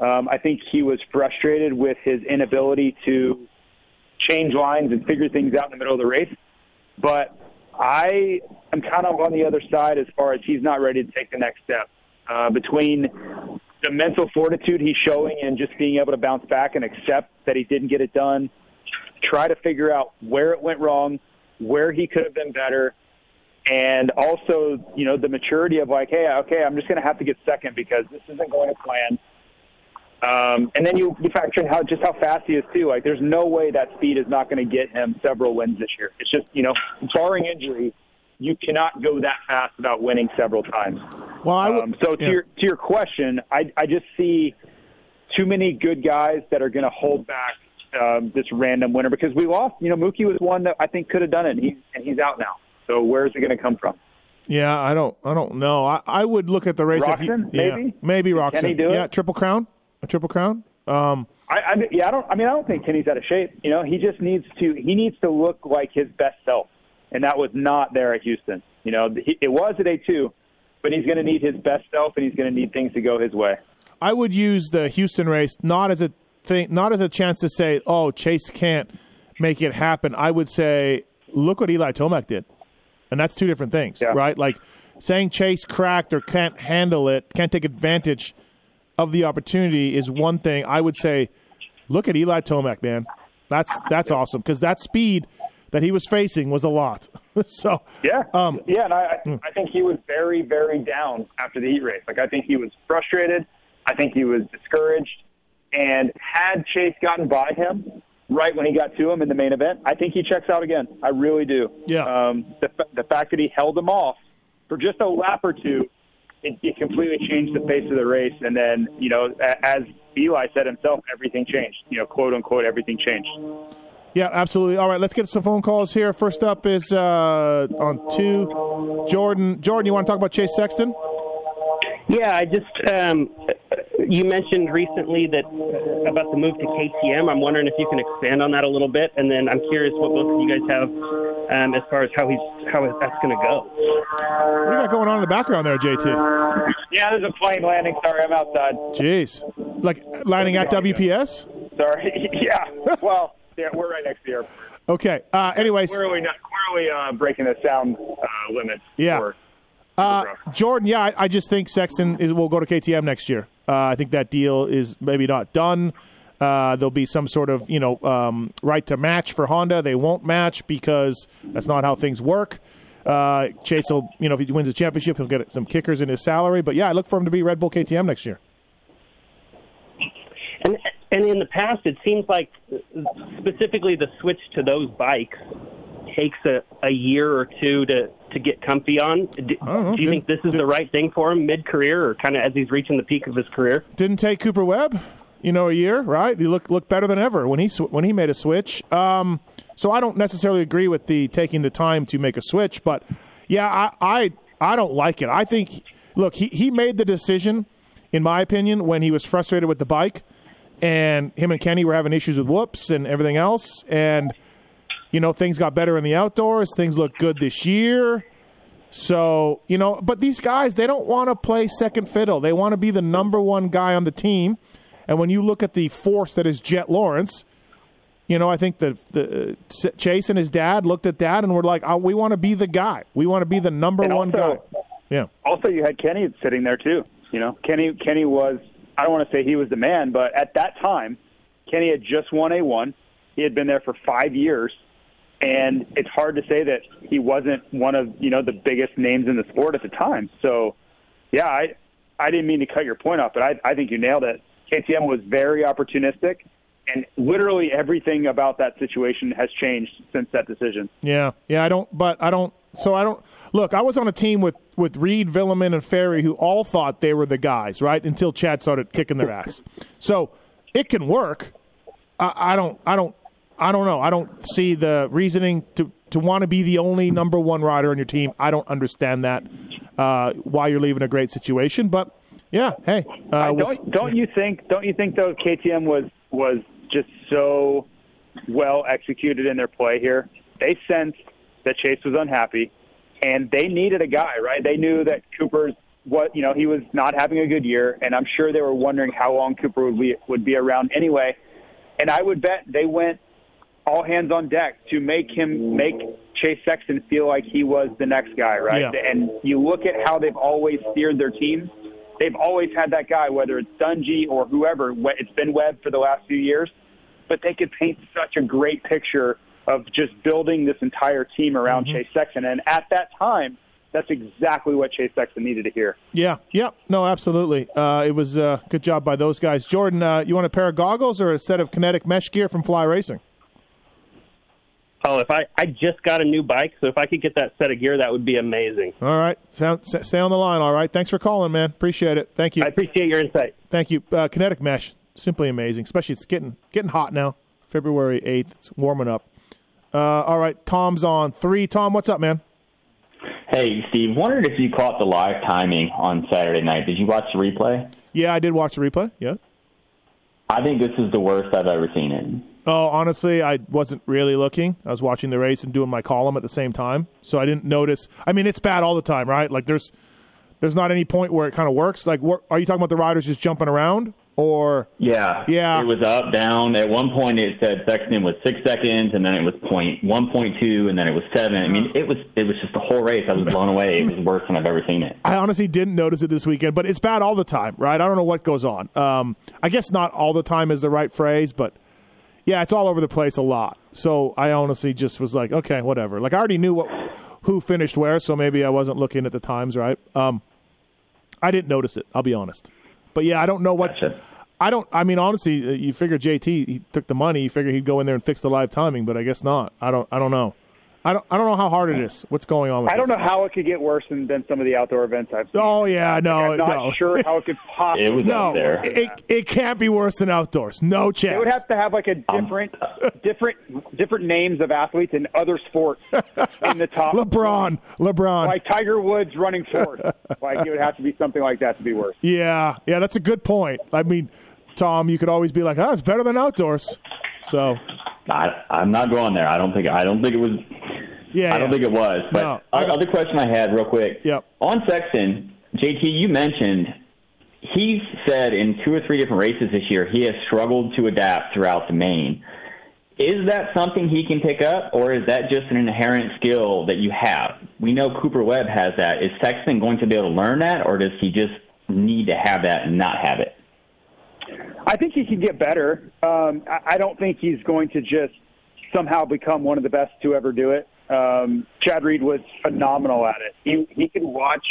Um, I think he was frustrated with his inability to change lines and figure things out in the middle of the race. But I am kind of on the other side as far as he's not ready to take the next step. Uh, between the mental fortitude he's showing and just being able to bounce back and accept that he didn't get it done, try to figure out where it went wrong, where he could have been better, and also, you know, the maturity of like, hey, okay, I'm just going to have to get second because this isn't going to plan. Um, and then you, you factor in how just how fast he is too. Like, there's no way that speed is not going to get him several wins this year. It's just, you know, barring injury, you cannot go that fast without winning several times. Well, I um, so to yeah. your to your question, I I just see too many good guys that are going to hold back um, this random winner because we lost. You know, Mookie was one that I think could have done it, and, he, and he's out now. So where's it going to come from? Yeah, I don't, I don't know. I, I would look at the race. if he- Roczen, yeah, maybe? maybe Roczen. Can he do it? Yeah, triple crown, a triple crown. Um, I, I yeah, I don't. I mean, I don't think Kenny's out of shape. You know, he just needs to. He needs to look like his best self, and that was not there at Houston. You know, he, it was at A two, but he's going to need his best self, and he's going to need things to go his way. I would use the Houston race not as a thing, not as a chance to say, "Oh, Chase can't make it happen." I would say, "Look what Eli Tomac did," and that's two different things, right? Like saying Chase cracked or can't handle it, can't take advantage of the opportunity is one thing. I would say, look at Eli Tomac, man. That's that's awesome because that speed that he was facing was a lot. so Yeah, um, yeah, and I I I think he was very very down after the heat race. Like I think he was frustrated. I think he was discouraged. And had Chase gotten by him right when he got to him in the main event, I think he checks out again. I really do. Yeah. Um, the the fact that he held him off for just a lap or two, it, it completely changed the face of the race. And then you know, as Eli said himself, everything changed. You know, quote unquote, everything changed. Yeah, absolutely. All right, let's get some phone calls here. First up is uh, on two, Jordan. Jordan, you want to talk about Chase Sexton? Yeah, I just um, you mentioned recently that about the move to KTM. I'm wondering if you can expand on that a little bit, and then I'm curious what both of you guys have um, as far as how he's how that's going to go. What do you got going on in the background there, JT? Yeah, there's a plane landing. Sorry, I'm outside. Jeez, like landing at WPS. Sorry. yeah. Well, yeah, we're right next to the airport. Okay. Uh, anyways, Clearly not. Clearly uh, breaking the sound uh, limits. Yeah. for- Uh, Jordan, yeah, I, I just think Sexton is will go to KTM next year. Uh, I think that deal is maybe not done. Uh, there'll be some sort of you know um, right to match for Honda. They won't match because that's not how things work. Uh, Chase will, you know, if he wins the championship, he'll get some kickers in his salary. But yeah, I look for him to be Red Bull KTM next year. And in the past, it seems like specifically the switch to those bikes takes a, a year or two to to get comfy on. Do, do you think this is the right thing for him mid career, or kind of as he's reaching the peak of his career? Didn't take Cooper Webb, you know, a year, right? He looked looked better than ever when he sw- when he made a switch. Um, so I don't necessarily agree with the taking the time to make a switch, but yeah, I I, I don't like it. I think look, he he made the decision, in my opinion, when he was frustrated with the bike, and him and Kenny were having issues with whoops and everything else, and you know things got better in the outdoors. Things look good this year. So, you know, but these guys, they don't want to play second fiddle. They want to be the number one guy on the team. And when you look at the force that is Jett Lawrence, you know, I think the, the uh, Chase and his dad looked at that and were like, oh, we want to be the guy. We want to be the number one guy. Yeah. Also, you had Kenny sitting there too. You know, Kenny Kenny was I don't want to say he was the man, but at that time, Kenny had just won a one. He had been there for five years, and it's hard to say that he wasn't one of you know the biggest names in the sport at the time. So, yeah, I I didn't mean to cut your point off, but I I think you nailed it. KTM was very opportunistic, and literally everything about that situation has changed since that decision. Yeah, yeah. I don't, but I don't. So I don't look. I was on a team with with Reed, Vuillemin, and Ferry, who all thought they were the guys, right? Until Chad started kicking their ass. So it can work. I, I don't. I don't. I don't know. I don't see the reasoning to to want to be the only number one rider on your team. I don't understand that. Uh, why you're leaving a great situation, but yeah. Hey, uh, we'll don't don't you think don't you think though KTM was was just so well executed in their play here? They sensed that Chase was unhappy, and they needed a guy, right? They knew that Cooper's what you know he was not having a good year, and I'm sure they were wondering how long Cooper would be would be around anyway. And I would bet they went all hands on deck to make him make Chase Sexton feel like he was the next guy, right? Yeah. And you look at how they've always steered their teams. They've always had that guy, whether it's Dungey or whoever. It's been Webb for the last few years, but they could paint such a great picture of just building this entire team around Mhm. Chase Sexton. And at that time, that's exactly what Chase Sexton needed to hear. Yeah, yeah, no, absolutely. Uh, it was a uh, good job by those guys. Jordan, uh, you want a pair of goggles or a set of kinetic mesh gear from Fly Racing? Oh, if I I just got a new bike, so if I could get that set of gear, that would be amazing. All right, Sound, s- stay on the line. All right, thanks for calling, man. Appreciate it. Thank you. I appreciate your insight. Thank you. Uh, kinetic mesh, simply amazing. Especially it's getting getting hot now. February eighth, it's warming up. Uh, all right, Tom's on three. Tom, what's up, man? Hey, Steve, wondered if you caught the live timing on Saturday night. Did you watch the replay? Yeah, I did watch the replay. Yeah. I think this is the worst I've ever seen it. Oh, honestly, I wasn't really looking. I was watching the race and doing my column at the same time, so I didn't notice. I mean, it's bad all the time, right? Like there's there's not any point where it kind of works. Like, what, are you talking about the riders just jumping around, or Yeah. Yeah. It was up, down. At one point, it said Sexton was six seconds, and then it was point one point two, and then it was seven. I mean, it was it was just the whole race. I was blown away. It was worse than I've ever seen it. I honestly didn't notice it this weekend, but it's bad all the time, right? I don't know what goes on. Um, I guess not all the time is the right phrase, but yeah, it's all over the place a lot. So I honestly just was like, okay, whatever. Like I already knew what who finished where, so maybe I wasn't looking at the times right. Um, I didn't notice it. I'll be honest. But yeah, I don't know what. I don't. I mean, honestly, uh, you figure JT he took the money. You figure he'd go in there and fix the live timing, but I guess not. I don't. I don't know. I don't. I don't know how hard it is. What's going on with I don't this? know how it could get worse than, than some of the outdoor events I've seen. Oh yeah, no, I'm not no. sure how it could possibly. no, It, it can't be worse than outdoors. No chance. They would have to have like a different, different, different names of athletes in other sports in the top. LeBron, LeBron. like Tiger Woods running fourth. like it would have to be something like that to be worse. Yeah, yeah, that's a good point. I mean, Tom, you could always be like, "Oh, it's better than outdoors." So, I, I'm not going there. I don't think. I don't think it was. Yeah, I don't yeah. think it was. But No, other question I had, real quick. Yep. On Sexton, JT, you mentioned he's said in two or three different races this year he has struggled to adapt throughout the main. Is that something he can pick up, or is that just an inherent skill that you have? We know Cooper Webb has that. Is Sexton going to be able to learn that, or does he just need to have that and not have it? I think he can get better. Um, I, don't think he's going to just somehow become one of the best to ever do it. Um, Chad Reed was phenomenal at it. He he could watch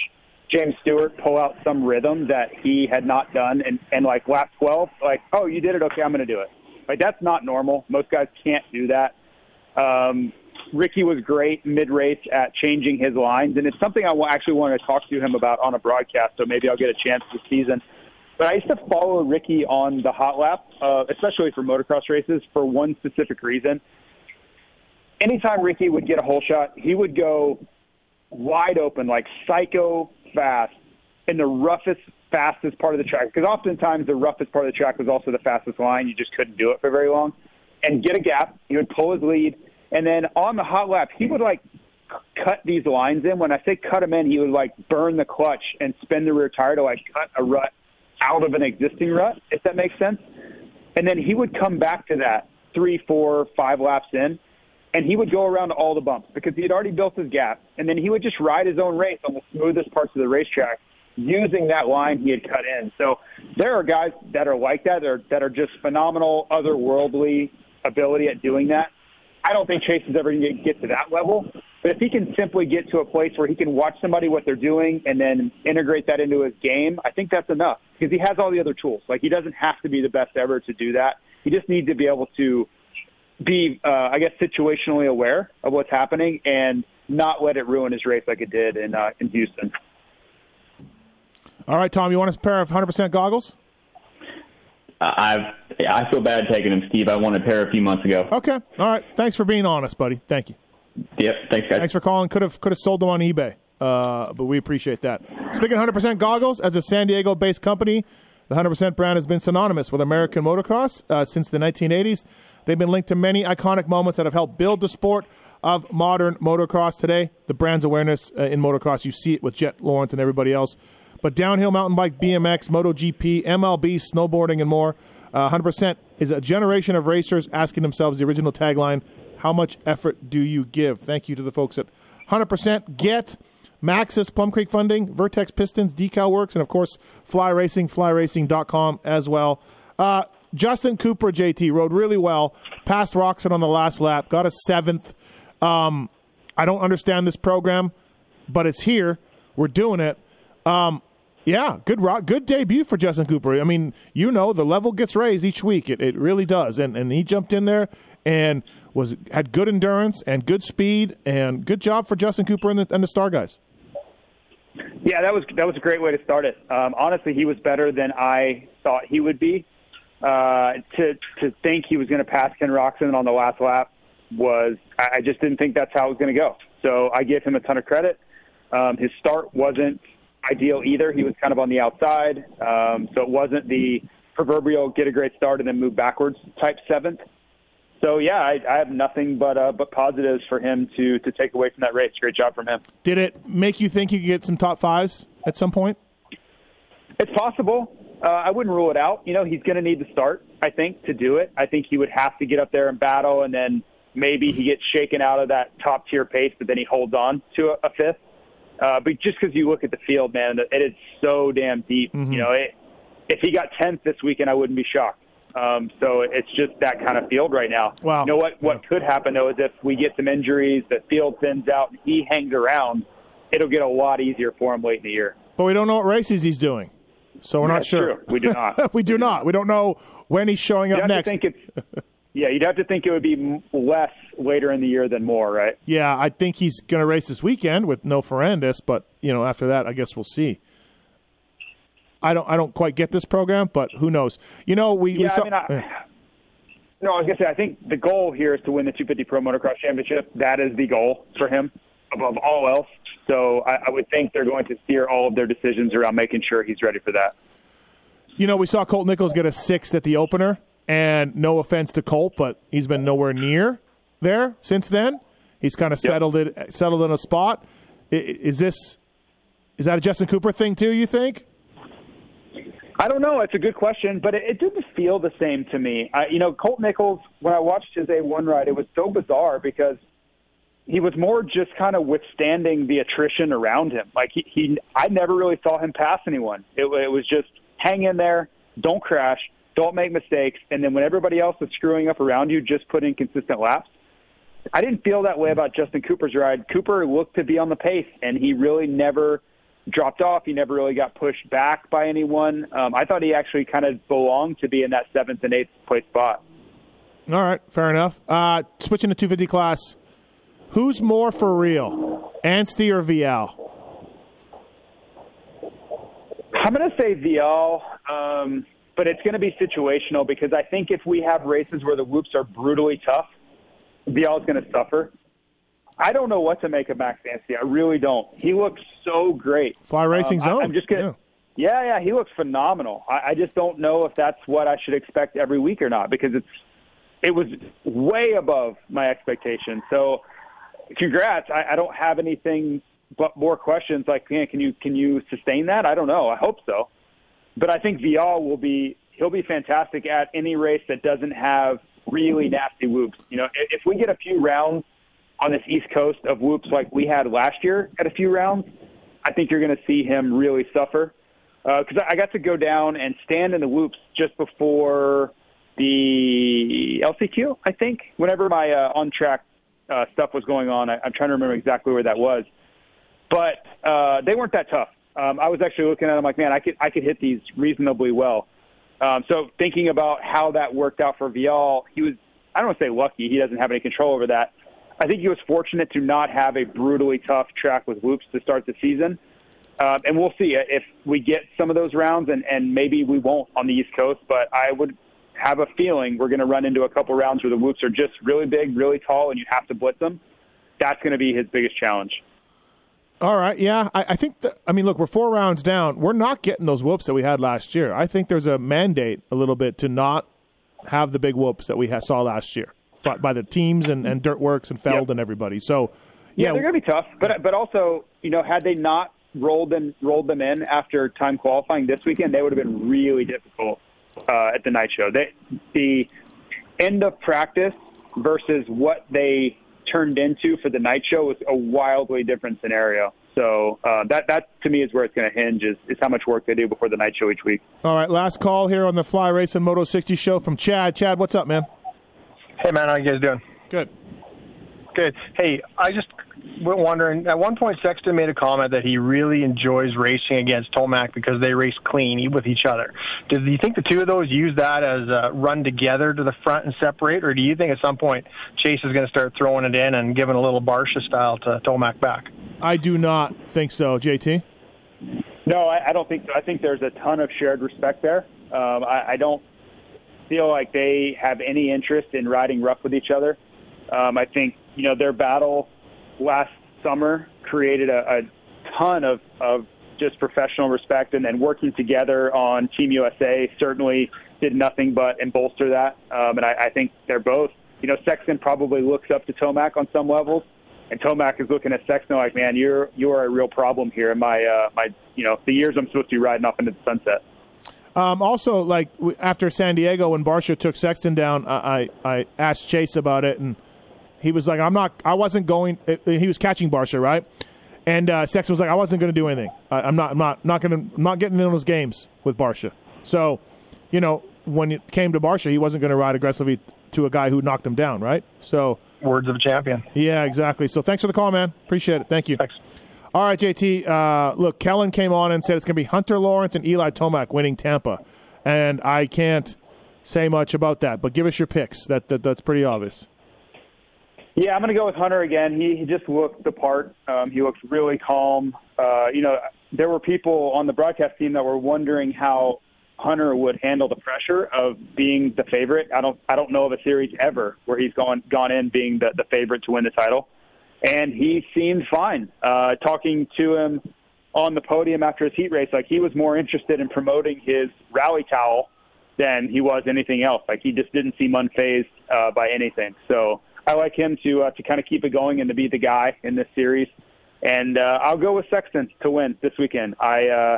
James Stewart pull out some rhythm that he had not done, and and like lap twelve, like oh you did it, okay, I'm going to do it. Like that's not normal. Most guys can't do that. Um, Ricky was great mid race at changing his lines, and it's something I actually want to talk to him about on a broadcast. So maybe I'll get a chance this season. But I used to follow Ricky on the hot lap, uh, especially for motocross races, for one specific reason. Anytime Ricky would get a hole shot, he would go wide open, like psycho fast, in the roughest, fastest part of the track. Because oftentimes the roughest part of the track was also the fastest line. You just couldn't do it for very long. And get a gap. He would pull his lead. And then on the hot lap, he would like cut these lines in. When I say cut them in, he would like burn the clutch and spin the rear tire to like cut a rut out of an existing rut, if that makes sense. And then he would come back to that three, four, five laps in, and he would go around all the bumps because he had already built his gap. And then he would just ride his own race on the smoothest parts of the racetrack using that line he had cut in. So there are guys that are like that, that are, that are just phenomenal, otherworldly ability at doing that. I don't think Chase is ever going to get to that level. But if he can simply get to a place where he can watch somebody what they're doing and then integrate that into his game, I think that's enough because he has all the other tools. Like he doesn't have to be the best ever to do that. He just needs to be able to be, uh, I guess, situationally aware of what's happening and not let it ruin his race like it did in uh, in Houston. All right, Tom, you want a pair of 100% goggles? I've I feel bad taking them, Steve. I won a pair a few months ago. Okay. All right. Thanks for being honest, buddy. Thank you. Yep. Thanks, guys. Thanks for calling. Could have could have sold them on eBay, uh, but we appreciate that. Speaking of 100% goggles, as a San Diego-based company, the 100% brand has been synonymous with American motocross uh, since the 1980s. They've been linked to many iconic moments that have helped build the sport of modern motocross today. The brand's awareness uh, in motocross, you see it with Jett Lawrence and everybody else. But downhill mountain bike, BMX, MotoGP, MLB, snowboarding, and more. Uh, 100% is a generation of racers asking themselves the original tagline How much effort do you give? Thank you to the folks at 100%. Get Maxxis, Plum Creek Funding, Vertex Pistons, Decal Works, and of course, Fly Racing, flyracing.com as well. Uh, Justin Cooper, JT, rode really well, passed Roczen on the last lap, got a seventh. Um, I don't understand this program, but it's here. We're doing it. Um, yeah, good rock, good debut for Justin Cooper. I mean, you know, the level gets raised each week. It, it really does, and and he jumped in there and was had good endurance and good speed and good job for Justin Cooper and the and the Star guys. Yeah, that was that was a great way to start it. Um, honestly, he was better than I thought he would be. Uh, to to think he was going to pass Ken Roczen on the last lap was I just didn't think that's how it was going to go. So I give him a ton of credit. Um, his start wasn't ideal either. He was kind of on the outside, um, so it wasn't the proverbial get a great start and then move backwards type seventh. So yeah, I, I have nothing but uh, but positives for him to to take away from that race. Great job from him. Did it make you think you could get some top fives at some point? It's possible. Uh, I wouldn't rule it out. You know, he's going to need to start. I think to do it. I think he would have to get up there and battle, and then maybe he gets shaken out of that top tier pace, but then he holds on to a, a fifth. Uh, but just because you look at the field, man, it is so damn deep. Mm-hmm. You know, it, if he got tenth this weekend, I wouldn't be shocked. Um, so it's just that kind of field right now. Wow. You know what? What could happen though is if we get some injuries, the field thins out, and he hangs around, it'll get a lot easier for him late in the year. But we don't know what races he's doing, so we're not sure. true. We do not. we do not. We don't know when he's showing You'd up next. think it's yeah. You'd have to think it would be less later in the year than more, right? Yeah, I think he's going to race this weekend with no Ferrandis, but you know, after that, I guess we'll see. I don't, I don't quite get this program, but who knows? You know, we, we saw. I mean, I- eh. No, I was gonna say I think the goal here is to win the 250 Pro Motocross Championship. That is the goal for him above all else. So I, I would think they're going to steer all of their decisions around making sure he's ready for that. You know, we saw Colt Nichols get a sixth at the opener, and no offense to Colt, but he's been nowhere near there since then. He's kind of settled it, settled in a spot. Is this is that a Justin Cooper thing too? You think? I don't know. It's a good question, but it, it didn't feel the same to me. I, you know, Colt Nichols, when I watched his A1 ride, it was so bizarre because he was more just kind of withstanding the attrition around him. Like he, he I never really saw him pass anyone. It, it was just hang in there, don't crash, don't make mistakes, and then when everybody else is screwing up around you, just put in consistent laps. I didn't feel that way about Justin Cooper's ride. Cooper looked to be on the pace, and he really never dropped off. He never really got pushed back by anyone. Um, I thought he actually kind of belonged to be in that seventh and eighth place spot. All right, fair enough. Uh, switching to 250 class, who's more for real, Anstie or Vialle? I'm going to say Vialle, um, but it's going to be situational because I think if we have races where the whoops are brutally tough, Vialle is going to suffer. I don't know what to make of Max Anstie. I really don't. He looks so great. Fly Racing Um, I- Zone. I'm just gonna. Yeah. yeah, he looks phenomenal. I, I just don't know if that's what I should expect every week or not because it's it was way above my expectations. So, congrats. I, I don't have anything but more questions. Like, man, can you can you sustain that? I don't know. I hope so. But I think Vialle will be he'll be fantastic at any race that doesn't have really nasty whoops. You know, if, if we get a few rounds on this East Coast of whoops like we had last year at a few rounds, I think you're going to see him really suffer. Because I I got to go down and stand in the whoops just before the LCQ, I think. Whenever my uh, on track uh, stuff was going on, I, I'm trying to remember exactly where that was. But uh, they weren't that tough. Um, I was actually looking at them like, man, I could I could hit these reasonably well. Um, so thinking about how that worked out for Vialle, he was I don't want to say lucky. He doesn't have any control over that. I think he was fortunate to not have a brutally tough track with whoops to start the season. Um, and we'll see if we get some of those rounds, and, and maybe we won't on the East Coast. But I would have a feeling we're going to run into a couple rounds where the whoops are just really big, really tall, and you have to blitz them. That's going to be his biggest challenge. All right, yeah, I, I think. That, I mean, look, we're four rounds down. We're not getting those whoops that we had last year. I think there's a mandate a little bit to not have the big whoops that we saw last year by the teams and, and Dirt Wurx and Feld Yep. and everybody. So, Yeah, yeah, they're going to be tough, but but also, you know, had they not rolled them rolled them in after time qualifying this weekend, they would have been really difficult uh, at the night show. They, the end of practice versus what they turned into for the night show was a wildly different scenario. So uh, that that to me is where it's going to hinge is, is how much work they do before the night show each week. All right, last call here on the Fly Race and Moto 60 show from Chad. Chad, what's up, man? Hey man, how you guys doing? Good. Good. Hey, I just went wondering. At one point, Sexton made a comment that he really enjoys racing against Tomac because they race clean with each other. Do you think the two of those use that as a run together to the front and separate, or do you think at some point Chase is going to start throwing it in and giving a little Barcia style to Tomac back? I do not think so, JT. No, I, I don't think so. I think there's a ton of shared respect there. Um, I, I don't feel like they have any interest in riding rough with each other. Um, I think you know their battle last summer created a, a ton of, of just professional respect, and then working together on Team USA certainly did nothing but and bolster that. Um, and I, I think they're both. You know, Sexton probably looks up to Tomac on some levels, and Tomac is looking at Sexton like, man, you're you're a real problem here. And my uh, my you know the years I'm supposed to be riding off into the sunset. Um, also, like after San Diego, when Barcia took Sexton down, I, I I asked Chase about it, and he was like, "I'm not. I wasn't going." uh, He was catching Barcia, right? And uh, Sexton was like, "I wasn't going to do anything. I, I'm not. I'm not. Not going to. Not getting in those games with Barcia." So, you know, when it came to Barcia, he wasn't going to ride aggressively to a guy who knocked him down, right? So, words of a champion. Yeah, exactly. So, thanks for the call, man. Appreciate it. Thank you. Thanks. All right, JT. Uh, look, Kellen came on and said it's going to be Hunter Lawrence and Eli Tomac winning Tampa, and I can't say much about that. But give us your picks. That, that that's pretty obvious. Yeah, I'm going to go with Hunter again. He, he just looked the part. Um, he looked really calm. Uh, you know, there were people on the broadcast team that were wondering how Hunter would handle the pressure of being the favorite. I don't I don't know of a series ever where he's gone gone in being the, the favorite to win the title, and he seemed fine. Uh, talking to him on the podium after his heat race, like he was more interested in promoting his rally towel than he was anything else. Like he just didn't seem unfazed uh, by anything. So I like him to uh, to kind of keep it going and to be the guy in this series. And uh, I'll go with Sexton to win this weekend. I, uh,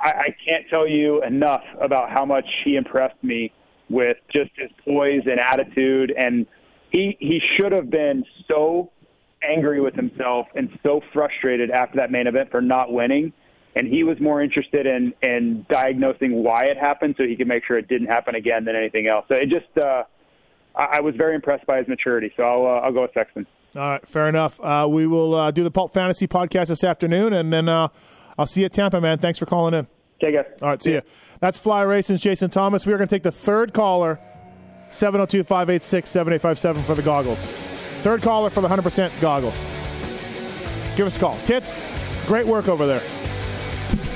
I I can't tell you enough about how much he impressed me with just his poise and attitude. And he he should have been so angry with himself and so frustrated after that main event for not winning. And he was more interested in in diagnosing why it happened so he could make sure it didn't happen again than anything else. So it just uh, I, I was very impressed by his maturity. So I'll uh, I'll go with Sexton. All right, fair enough. Uh, we will uh, do the Pulp Fantasy podcast this afternoon, and then uh, I'll see you at Tampa, man. Thanks for calling in. Okay, guys. All right, see you. That's Fly Racing's Jason Thomas. We are going to take the third caller, 702 586 7857 for the goggles. Third caller for the 100% goggles. Give us a call. Tits, great work over there.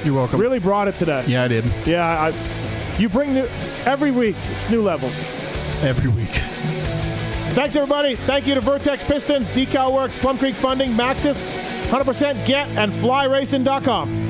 You're welcome. Really brought it today. Yeah, I did. Yeah, I, you bring new, every week, it's new levels. Every week. Thanks, everybody. Thank you to Vertex Pistons, Decal Works, Plum Creek Funding, Maxxis, 100% Get, and FlyRacing.com.